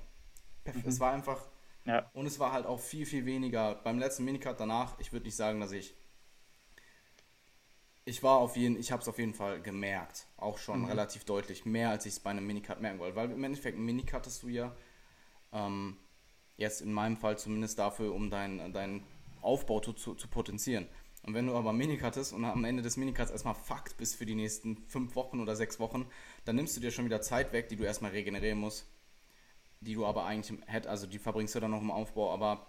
Mhm. Es war einfach ja. und es war halt auch viel, viel weniger. Beim letzten Minicut danach, ich würde nicht sagen, dass ich ich war auf jeden, ich habe es auf jeden Fall gemerkt, auch schon mhm. relativ deutlich, mehr als ich es bei einem Minicut merken wollte, weil im Endeffekt ein Minicut hast du ja ähm, jetzt in meinem Fall zumindest dafür, um deinen dein Aufbau zu, zu, potenzieren. Und wenn du aber Minicut hast und am Ende des Minicuts erstmal fucked bist für die nächsten fünf Wochen oder sechs Wochen, dann nimmst du dir schon wieder Zeit weg, die du erstmal regenerieren musst, die du aber eigentlich hättest, also die verbringst du dann noch im Aufbau, aber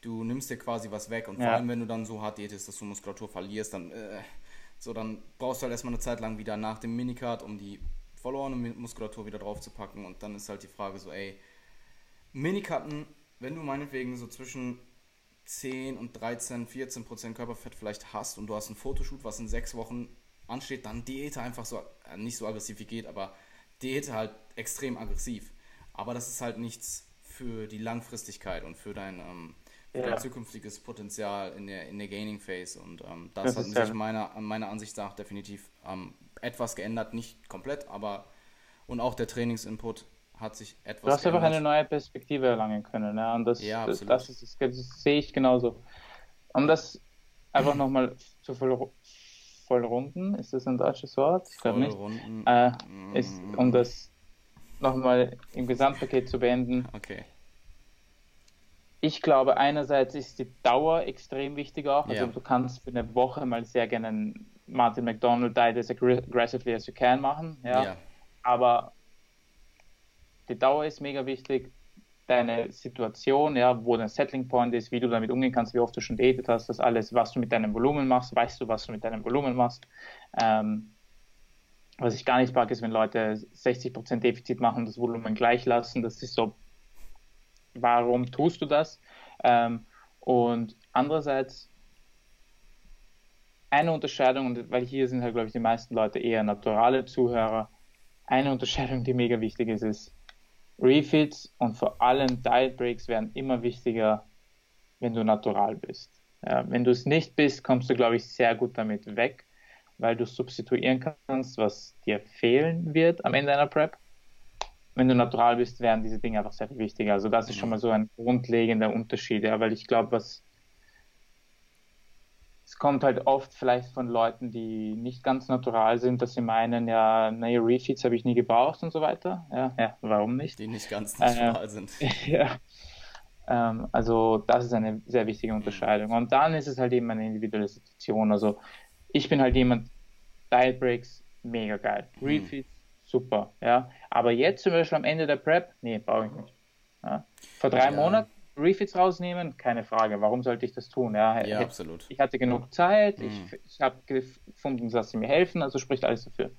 du nimmst dir quasi was weg und ja. vor allem wenn du dann so hart diätest, dass du Muskulatur verlierst, dann äh, so, dann brauchst du halt erstmal eine Zeit lang wieder nach dem Minicard, um die verlorene Muskulatur wieder drauf zu packen. Und dann ist halt die Frage so, ey, Minicutten, wenn du meinetwegen so zwischen 10 und 13, 14 Prozent Körperfett vielleicht hast und du hast ein Fotoshoot, was in sechs Wochen ansteht, dann Diäte einfach so, äh, nicht so aggressiv wie geht, aber Diäte halt extrem aggressiv. Aber das ist halt nichts für die Langfristigkeit und für dein ähm, ja. zukünftiges Potenzial in der, in der Gaining Phase. Und ähm, das, das hat sich meiner, meiner Ansicht nach definitiv ähm, etwas geändert, nicht komplett, aber und auch der Trainingsinput hat sich etwas Du hast geändert. einfach eine neue Perspektive erlangen können. Ja, und das, ja, das, das, ist, das sehe ich genauso. Um das einfach nochmal zu voll, vollrunden, ist das ein deutsches Wort? Ich glaube nicht. Äh, ist, um das nochmal im Gesamtpaket zu beenden. Okay ich glaube, einerseits ist die Dauer extrem wichtig auch. Also yeah. du kannst für eine Woche mal sehr gerne einen Martin McDonald Diet as aggressively as you can machen. Ja. Yeah. Aber die Dauer ist mega wichtig. Deine Situation, ja, wo dein Settling Point ist, wie du damit umgehen kannst, wie oft du schon datet hast, das alles, was du mit deinem Volumen machst, weißt du, was du mit deinem Volumen machst. Ähm, was ich gar nicht mag, ist, wenn Leute 60% Defizit machen, das Volumen gleich lassen. Das ist so warum tust du das? Ähm, und andererseits eine Unterscheidung, weil hier sind halt, glaube ich, die meisten Leute eher naturale Zuhörer. Eine Unterscheidung, die mega wichtig ist, ist, Refits und vor allem Diet Breaks werden immer wichtiger, wenn du natural bist. Ja, wenn du es nicht bist, kommst du, glaube ich, sehr gut damit weg, weil du substituieren kannst, was dir fehlen wird am Ende einer Prep wenn du natural bist, werden diese Dinge einfach sehr viel wichtiger. Also das ist schon mal so ein grundlegender Unterschied, ja, weil ich glaube, was es kommt halt oft vielleicht von Leuten, die nicht ganz natural sind, dass sie meinen, ja, naja, Refeeds habe ich nie gebraucht und so weiter. Ja, ja warum nicht? Die nicht ganz natural äh, sind. (laughs) ja. Ähm, also das ist eine sehr wichtige Unterscheidung. Und dann ist es halt eben eine individuelle Situation. Also ich bin halt jemand, Diet Breaks, mega geil. Mhm. Refeeds, super, ja. Aber jetzt zum Beispiel am Ende der Prep, nee, brauche ich nicht. Ja. Vor drei ja. Monaten Refits rausnehmen, keine Frage. Warum sollte ich das tun? Ja, ja absolut. Ich hatte genug Zeit, mhm. ich, ich habe gefunden, dass sie mir helfen, also spricht alles dafür.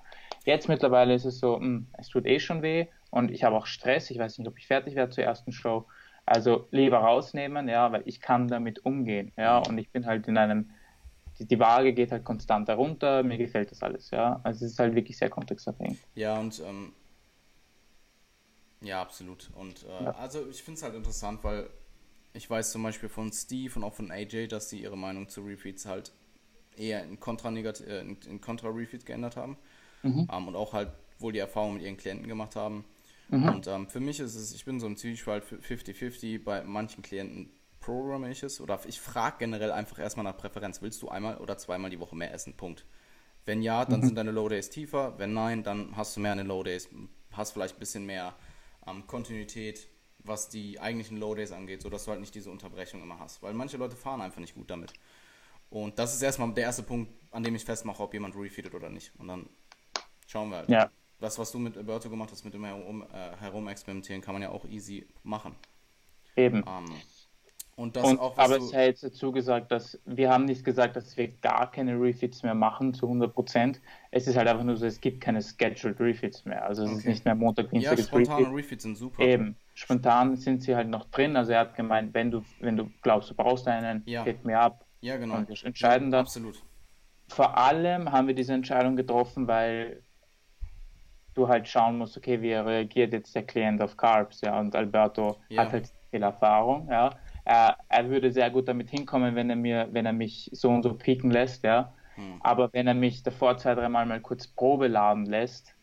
Jetzt mittlerweile ist es so, mh, hm, es tut eh schon weh und ich habe auch Stress. Ich weiß nicht, ob ich fertig werde zur ersten Show. Also lieber rausnehmen, ja, weil ich kann damit umgehen, ja, und ich bin halt in einem die, die Waage geht halt konstant herunter, mir gefällt das alles, ja. Also es ist halt wirklich sehr kontextabhängig. Ja, und ähm, ja, absolut. Und äh, ja. also ich finde es halt interessant, weil ich weiß zum Beispiel von Steve und auch von AJ, dass sie ihre Meinung zu Refeeds halt eher in Kontra-Refeeds äh, in, in Kontra geändert haben. Mhm. Ähm, und auch halt wohl die Erfahrung mit ihren Klienten gemacht haben. Mhm. Und ähm, für mich ist es, ich bin so im Zwiespalt 50-50. Bei manchen Klienten programme ich es oder ich frage generell einfach erstmal nach Präferenz. Willst du einmal oder zweimal die Woche mehr essen? Punkt. Wenn ja, dann mhm. sind deine Low Days tiefer. Wenn nein, dann hast du mehr an den Low Days. Hast vielleicht ein bisschen mehr ähm, Kontinuität, was die eigentlichen Low Days angeht, sodass du halt nicht diese Unterbrechung immer hast. Weil manche Leute fahren einfach nicht gut damit. Und das ist erstmal der erste Punkt, an dem ich festmache, ob jemand refeedet oder nicht. Und dann schauen wir halt. Ja. Das, was du mit Alberto gemacht hast, mit dem herum, äh, herumexperimentieren, kann man ja auch easy machen. Eben. Ähm, und das und, auch, aber es sei jetzt dazu gesagt, dass wir haben nicht gesagt, dass wir gar keine Refits mehr machen zu 100 Prozent. Es ist halt einfach nur so, es gibt keine scheduled Refits mehr. Also es okay. ist nicht mehr Montag, Dienstag. Ja, spontane Refit. Refits sind super. Eben. Spontan sind sie halt noch drin. Also er hat gemeint, wenn du, wenn du glaubst, du brauchst einen, ja. geht mir ab. Ja, genau. Und wir entscheiden ja. Absolut. Vor allem haben wir diese Entscheidung getroffen, weil du halt schauen musst, okay, wie reagiert jetzt der Klient auf Carbs, ja, und Alberto ja. hat halt viel Erfahrung, ja. Er, er, würde sehr gut damit hinkommen, wenn er mir, wenn er mich so und so pieken lässt, ja. Hm. Aber wenn er mich davor zwei, dreimal mal kurz Probe laden lässt,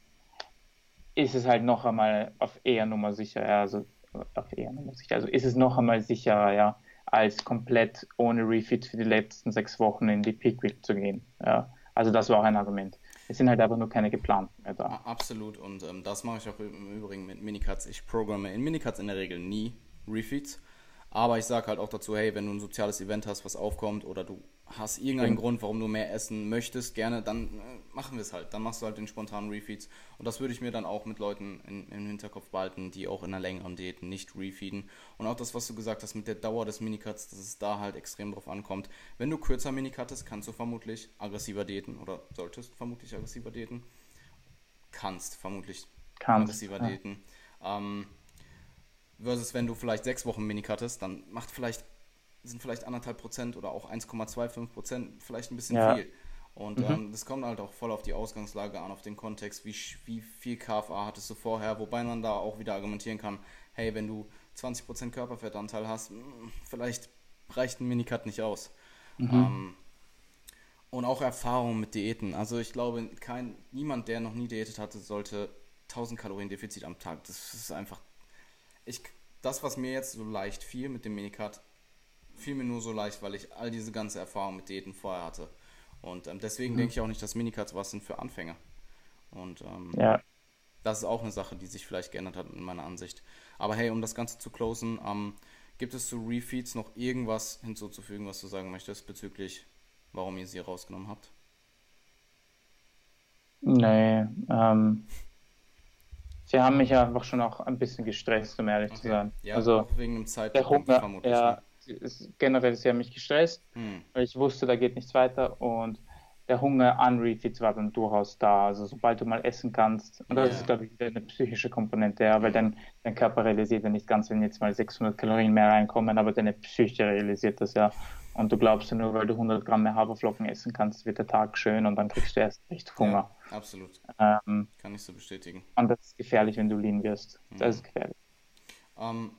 ist es halt noch einmal auf eher Nummer sicher, ja, also auf eher Nummer sicher, also ist es noch einmal sicherer, ja, als komplett ohne Refit für die letzten sechs Wochen in die Peak Week zu gehen, ja. Also das war auch ein Argument. Es sind halt einfach nur keine geplanten mehr da. Absolut und ähm, das mache ich auch im Übrigen mit Minicuts. Ich programme in Minicuts in der Regel nie Refeeds. Aber ich sage halt auch dazu, hey, wenn du ein soziales Event hast, was aufkommt oder du hast irgendeinen mhm. Grund, warum du mehr essen möchtest, gerne, dann äh, machen wir es halt. Dann machst du halt den spontanen Refeeds. Und das würde ich mir dann auch mit Leuten in, im Hinterkopf behalten, die auch in einer längeren Diät nicht refeeden. Und auch das, was du gesagt hast mit der Dauer des Minicuts, dass es da halt extrem drauf ankommt. Wenn du kürzer Minicuttest, kannst du vermutlich aggressiver daten oder solltest vermutlich aggressiver daten. Kannst vermutlich kannst, aggressiver ja. daten. Ähm, versus wenn du vielleicht sechs Wochen Minicuttest, dann macht vielleicht sind vielleicht anderthalb Prozent oder auch 1,25 Prozent vielleicht ein bisschen ja. viel. Und mhm. ähm, das kommt halt auch voll auf die Ausgangslage an, auf den Kontext, wie, wie viel KFA hattest du vorher, wobei man da auch wieder argumentieren kann, hey, wenn du 20% Körperfettanteil hast, hm, vielleicht reicht ein Minicut nicht aus. Mhm. Ähm, und auch Erfahrung mit Diäten. Also ich glaube, kein, niemand, der noch nie diätet hatte, sollte 1000 Kalorien Defizit am Tag. Das ist einfach. Ich, das, was mir jetzt so leicht fiel mit dem Minicut, fiel mir nur so leicht, weil ich all diese ganze Erfahrung mit Diäten vorher hatte. Und ähm, deswegen mhm. denke ich auch nicht, dass Minicuts was sind für Anfänger. Und ähm, ja. das ist auch eine Sache, die sich vielleicht geändert hat in meiner Ansicht. Aber hey, um das Ganze zu closen, ähm, gibt es zu Refeeds noch irgendwas hinzuzufügen, was du sagen möchtest bezüglich, warum ihr sie rausgenommen habt? Nee, ähm, sie haben mich einfach schon auch ein bisschen gestresst, um ehrlich okay. zu sein. Ja, also, auch wegen dem Zeitpunkt vermutlich. Ja, ne? ist generell sehr mich gestresst, hm. weil ich wusste, da geht nichts weiter und der Hunger an Refits war dann durchaus da. Also sobald du mal essen kannst, und das yeah. ist, glaube ich, eine psychische Komponente, ja, weil dein, dein Körper realisiert ja nicht ganz, wenn jetzt mal 600 Kalorien mehr reinkommen, aber deine Psyche realisiert das ja. Und du glaubst ja nur, weil du 100 Gramm mehr Haferflocken essen kannst, wird der Tag schön und dann kriegst du erst richtig Hunger. Absolut. Ähm, Kann ich so bestätigen. Und das ist gefährlich, wenn du lean wirst. Das mhm. ist gefährlich. Ähm,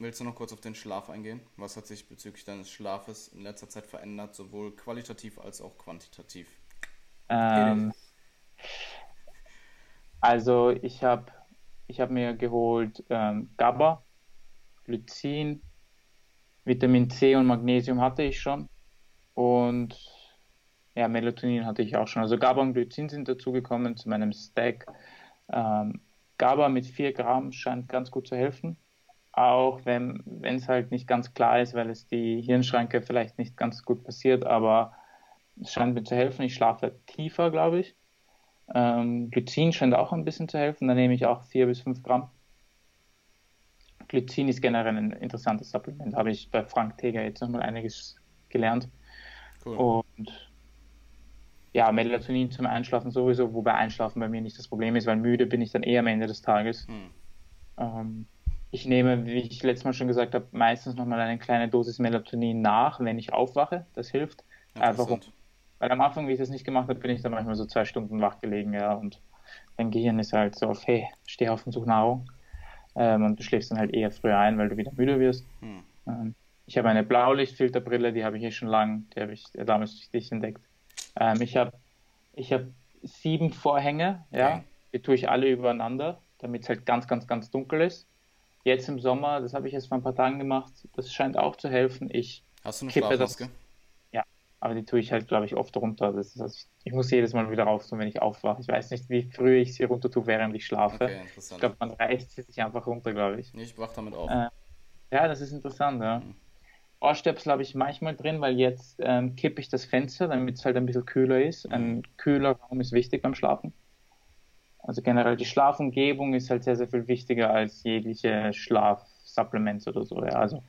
Willst du noch kurz auf den Schlaf eingehen? Was hat sich bezüglich deines Schlafes in letzter Zeit verändert, sowohl qualitativ als auch quantitativ? Ähm, also ich habe ich hab mir geholt ähm, GABA, Glycin, Vitamin C und Magnesium hatte ich schon und ja, Melatonin hatte ich auch schon. Also GABA und Glycin sind dazugekommen zu meinem Stack. Ähm, GABA mit 4 Gramm scheint ganz gut zu helfen auch wenn es halt nicht ganz klar ist, weil es die Hirnschranke vielleicht nicht ganz gut passiert, aber es scheint mir zu helfen. Ich schlafe tiefer, glaube ich. Ähm, Glycin scheint auch ein bisschen zu helfen, da nehme ich auch 4 bis 5 Gramm. Glycin ist generell ein interessantes Supplement, habe ich bei Frank Teger jetzt nochmal einiges gelernt. Cool. Und ja, Melatonin zum Einschlafen sowieso, wobei Einschlafen bei mir nicht das Problem ist, weil müde bin ich dann eher am Ende des Tages. Hm. Ähm, ich nehme, wie ich letztes Mal schon gesagt habe, meistens nochmal eine kleine Dosis Melatonin nach, wenn ich aufwache. Das hilft. Einfach um, weil am Anfang, wie ich das nicht gemacht habe, bin ich dann manchmal so zwei Stunden wach gelegen, ja, und dein Gehirn ist halt so auf, hey, steh auf und such Nahrung. Ähm, und du schläfst dann halt eher früher ein, weil du wieder müde wirst. Hm. Ähm, ich habe eine Blaulichtfilterbrille, die habe ich eh schon lang, die habe ich damals durch dich entdeckt. Ähm, ich habe ich hab sieben Vorhänge, ja, okay. die tue ich alle übereinander, damit es halt ganz, ganz, ganz dunkel ist. Jetzt im Sommer, das habe ich jetzt vor ein paar Tagen gemacht, das scheint auch zu helfen. Ich Hast du eine Schlafmaske? Das, ja. aber die tue ich halt, glaube ich, oft runter. Das ist, also ich, ich, muss jedes Mal wieder rauf tun, wenn ich aufwache. Ich weiß nicht, wie früh ich sie runter tue, während ich schlafe. Okay, ich glaube, man reißt sie sich einfach runter, glaube ich. Nee, ich wach damit auf. Äh, ja, das ist interessant, ja. Mhm. Ohrstöpsel habe ich manchmal drin, weil jetzt ähm, kippe ich das Fenster, damit es halt ein bisschen kühler ist. Ein kühler Raum ist wichtig beim Schlafen. Also generell die Schlafumgebung ist halt sehr, sehr viel wichtiger als jegliche Schlafsupplements oder so. Ja. Also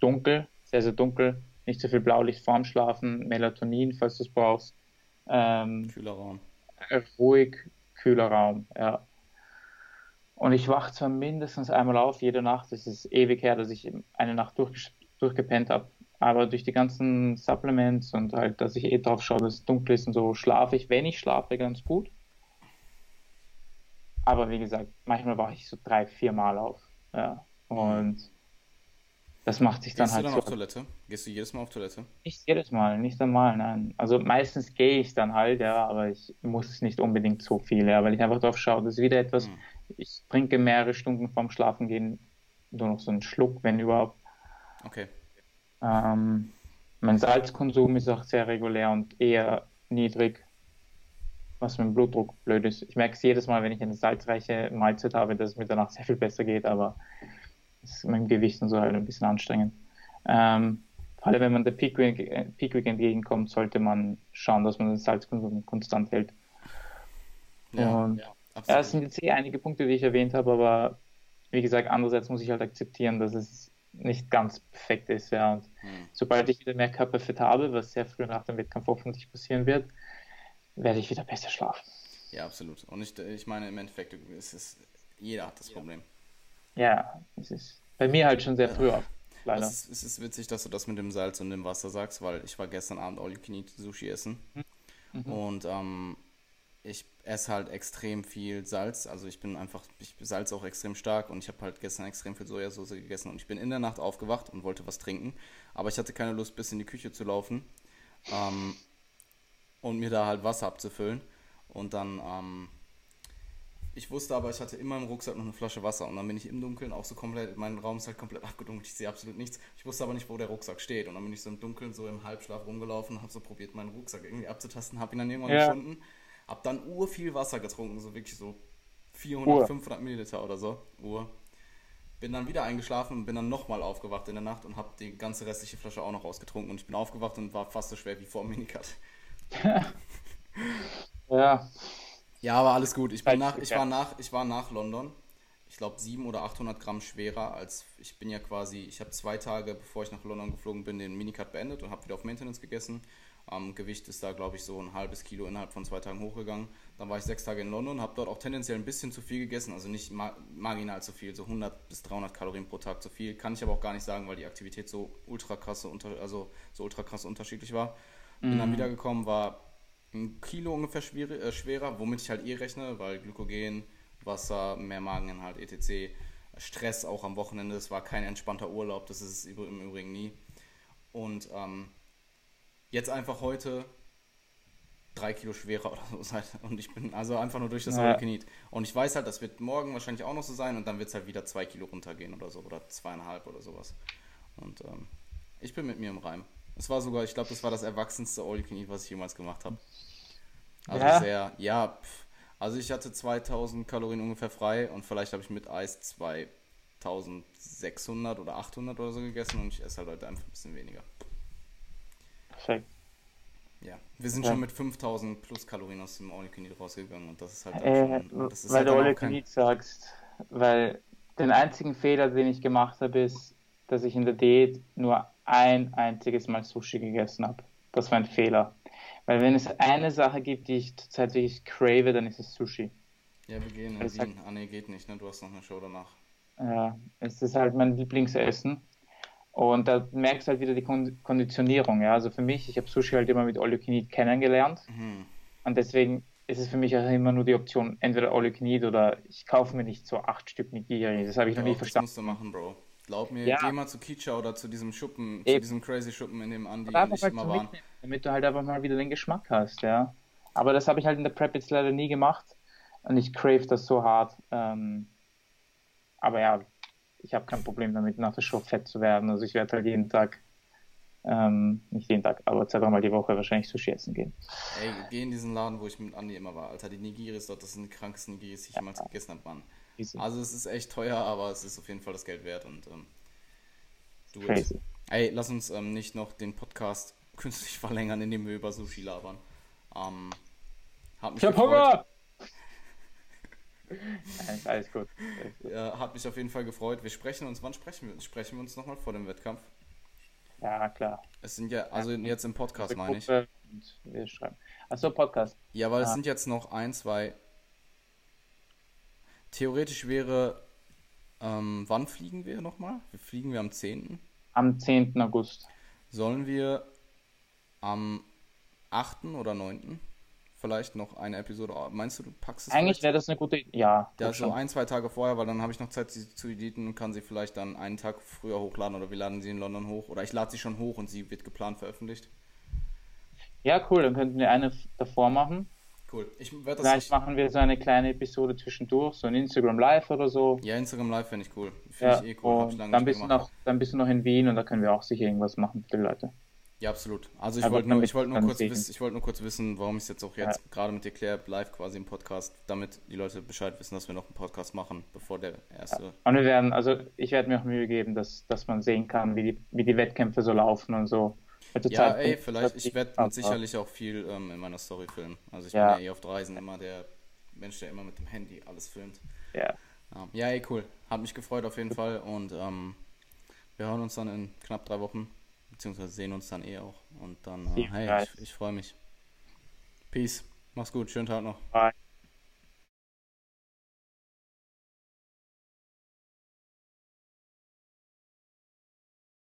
dunkel, sehr, sehr dunkel, nicht so viel Blaulicht vorm Schlafen, Melatonin, falls du es brauchst. Ähm, kühler Raum. Ruhig, kühler Raum, ja. Und ich wache zwar mindestens einmal auf, jede Nacht. Es ist ewig her, dass ich eine Nacht durch, durchgepennt habe. Aber durch die ganzen Supplements und halt, dass ich eh drauf schaue, dass es dunkel ist und so, schlafe ich, wenn ich schlafe, ganz gut. Aber wie gesagt, manchmal wache ich so drei, vier Mal auf. Ja. Und das macht sich dann Gehst halt. Gehst du dann so auf Toilette? Gehst du jedes Mal auf Toilette? Nicht jedes Mal, nicht einmal, nein. Also meistens gehe ich dann halt, ja, aber ich muss nicht unbedingt so viel, ja, weil ich einfach drauf schaue, das ist wieder etwas, hm. ich trinke mehrere Stunden vorm Schlafen gehen, nur noch so einen Schluck, wenn überhaupt. Okay. Ähm, mein Salzkonsum ist auch sehr regulär und eher niedrig, was mit dem Blutdruck blöd ist. Ich merke es jedes Mal, wenn ich eine salzreiche Mahlzeit habe, dass es mir danach sehr viel besser geht, aber ist mit dem Gewicht und so halt ein bisschen anstrengend. Ähm, vor allem, wenn man der Peak Week, Peak Week entgegenkommt, sollte man schauen, dass man den Salzkonsum konstant hält. Ja, und, ja, ja, es sind jetzt eh einige Punkte, die ich erwähnt habe, aber wie gesagt, andererseits muss ich halt akzeptieren, dass es nicht ganz perfekt ist. Ja. Und hm. sobald ich wieder mehr Körperfett habe, was sehr früh nach dem Wettkampf hoffentlich passieren wird, werde ich wieder besser schlafen. Ja, absolut. Und ich, ich meine, im Endeffekt, es ist, jeder hat das Problem. Ja, es ist bei mir halt schon sehr früh auf. Leider. Es ist, es ist witzig, dass du das mit dem Salz und dem Wasser sagst, weil ich war gestern Abend All You Can Eat Sushi essen. Mhm. Und ähm, ich esse halt extrem viel Salz. Also ich bin einfach, ich salze auch extrem stark und ich habe halt gestern extrem viel Sojasauce gegessen und ich bin in der Nacht aufgewacht und wollte was trinken. Aber ich hatte keine Lust, bis in die Küche zu laufen ähm, und mir da halt Wasser abzufüllen. Und dann ähm, ich wusste aber, ich hatte immer im Rucksack noch eine Flasche Wasser und dann bin ich im Dunkeln auch so komplett, mein Raum ist halt komplett (laughs) abgedunkelt, ich sehe absolut nichts. Ich wusste aber nicht, wo der Rucksack steht und dann bin ich so im Dunkeln so im Halbschlaf rumgelaufen, habe so probiert, meinen Rucksack irgendwie abzutasten, habe ihn dann irgendwann ja. gefunden, habe dann ur viel Wasser getrunken, so wirklich so 400, Uhr. 500 Milliliter oder so, Uhr. Bin dann wieder eingeschlafen und bin dann nochmal aufgewacht in der Nacht und habe die ganze restliche Flasche auch noch ausgetrunken und ich bin aufgewacht und war fast so schwer wie vor dem Minicut. (laughs) ja. Ja, aber alles gut. Ich, bin nach, ich, war, nach, ich war nach London. Ich glaube, 700 oder 800 Gramm schwerer als ich bin ja quasi. Ich habe zwei Tage, bevor ich nach London geflogen bin, den Minicut beendet und habe wieder auf Maintenance gegessen. Ähm, Gewicht ist da, glaube ich, so ein halbes Kilo innerhalb von zwei Tagen hochgegangen. Dann war ich sechs Tage in London, habe dort auch tendenziell ein bisschen zu viel gegessen, also nicht ma marginal zu viel, so 100 bis 300 Kalorien pro Tag zu viel. Kann ich aber auch gar nicht sagen, weil die Aktivität so ultra krasse, also so ultra krass unterschiedlich war. Bin mm. dann mhm. wiedergekommen, war ein Kilo ungefähr schwerer, äh, schwerer, womit ich halt eh rechne, weil Glykogen, Wasser, mehr Mageninhalt, etc. Stress auch am Wochenende, es war kein entspannter Urlaub, das ist es im Übrigen nie. Und ähm, jetzt einfach heute drei Kilo schwerer (laughs) oder so sein. Und ich bin also einfach nur durch das ja. All Und ich weiß halt, das wird morgen wahrscheinlich auch noch so sein und dann wird es halt wieder zwei Kilo runtergehen oder so oder zweieinhalb oder sowas. Und ähm, ich bin mit mir im Reim. Es war sogar, ich glaube, das war das erwachsenste All You Can Eat, was ich jemals gemacht habe. Also ja. sehr, ja, pff. also ich hatte 2000 Kalorien ungefähr frei und vielleicht habe ich mit Eis 2600 oder 800 oder so gegessen und ich esse halt heute einfach ein bisschen weniger. Perfekt. Ja, wir sind ja. schon mit 5000 plus Kalorien aus dem All You Can Eat rausgegangen und das ist halt äh, schon, das ist Weil halt du All You Can Eat sagst, weil den einzigen Fehler, den ich gemacht habe, ist, dass ich in der Diät nur ein einziges Mal Sushi gegessen habe. Das war ein Fehler. Weil wenn es eine Sache gibt, die ich zurzeit wirklich crave, dann ist es Sushi. Ja, wir gehen in Wien. Ah ne, geht nicht, ne? Du hast noch eine Show danach. Ja, es ist halt mein Lieblingsessen. Und da merkst du halt wieder die Konditionierung. Ja? Also für mich, ich habe Sushi halt immer mit All You Can Eat kennengelernt. Mhm. Und deswegen ist es für mich auch immer nur die Option, entweder All You Can Eat oder ich kaufe mir nicht so acht Stück Nigiri. Das habe ich ja, noch nie verstanden. Das musst du machen, Bro. Glaub mir, ja. geh mal zu Kicha oder zu diesem Schuppen, Eben. zu diesem crazy Schuppen, in dem Andi und ich halt immer waren. Damit du halt einfach mal wieder den Geschmack hast, ja. Aber das habe ich halt in der Prep jetzt leider nie gemacht und ich crave das so hart. Ähm, aber ja, ich habe kein Problem damit, nach der Show fett zu werden. Also ich werde halt jeden Tag Ähm, nicht jeden Tag, aber zwei, dreimal die Woche wahrscheinlich Sushi essen gehen. Ey, geh in diesen Laden, wo ich mit Andi immer war. Alter, die Nigiris dort, das sind die krankesten Nigiris, die ich jemals gegessen habe, Mann. Also es ist echt teuer, aber es ist auf jeden Fall das Geld wert und ähm, do it. Crazy. Ey, lass uns ähm, nicht noch den Podcast (laughs) künstlich verlängern, indem wir über Sushi labern. Ähm, hat mich Ich hab gefreut. Hunger! Alles gut. Alles gut. Ja, hat mich auf jeden Fall gefreut. Wir sprechen uns, wann sprechen wir uns? Sprechen wir uns nochmal vor dem Wettkampf? Ja, klar. Es sind ja, also jetzt im Podcast meine ich. Wir schreiben. Achso, Podcast. Ja, weil es Ah. sind jetzt noch ein, zwei. Theoretisch wäre, ähm, wann fliegen wir nochmal? Wir fliegen wir am 10. Am 10. August. Sollen wir am 8. oder 9. vielleicht noch eine Episode? Meinst du, du packst es Eigentlich wäre das eine gute Idee. Ja, Ja, so schon. ein, zwei Tage vorher, weil dann habe ich noch Zeit, sie zu editen und kann sie vielleicht dann einen Tag früher hochladen oder wir laden sie in London hoch. Oder ich lade sie schon hoch und sie wird geplant veröffentlicht. ja, cool. Dann könnten wir eine davor machen. Cool. Ich werde das Vielleicht nicht. machen wir so eine kleine Episode zwischendurch, so ein Instagram Live oder so. Ja, Instagram Live finde ich cool. Finde Ja, ich eh cool. Dann bist, noch, dann bist du noch in Wien und da können wir auch sicher irgendwas machen für die Leute. Ja, absolut. Also ich wollte nur, ich wollte nur kurz wissen, ich wollte nur kurz wissen, warum ich es jetzt auch jetzt gerade mit dir kläre, live quasi im Podcast, damit die Leute Bescheid wissen, dass wir noch einen Podcast machen, bevor der erste. Und wir werden, also ich werde mir auch Mühe geben, dass, dass man sehen kann, wie die, wie die Wettkämpfe so laufen und so. Ja, Zeit ey, vielleicht, ich werde sicherlich auch viel ähm, in meiner Story filmen. Also ich Ja. bin ja eh auf Reisen immer der Mensch, der immer mit dem Handy alles filmt. Ja, Ja, ja ey, cool. Hat mich gefreut auf jeden Fall und ähm, wir hören uns dann in knapp drei Wochen, beziehungsweise sehen uns dann eh auch. Und dann, äh, hey, ich, ich freue mich. Peace. Mach's gut, schönen Tag noch. bye.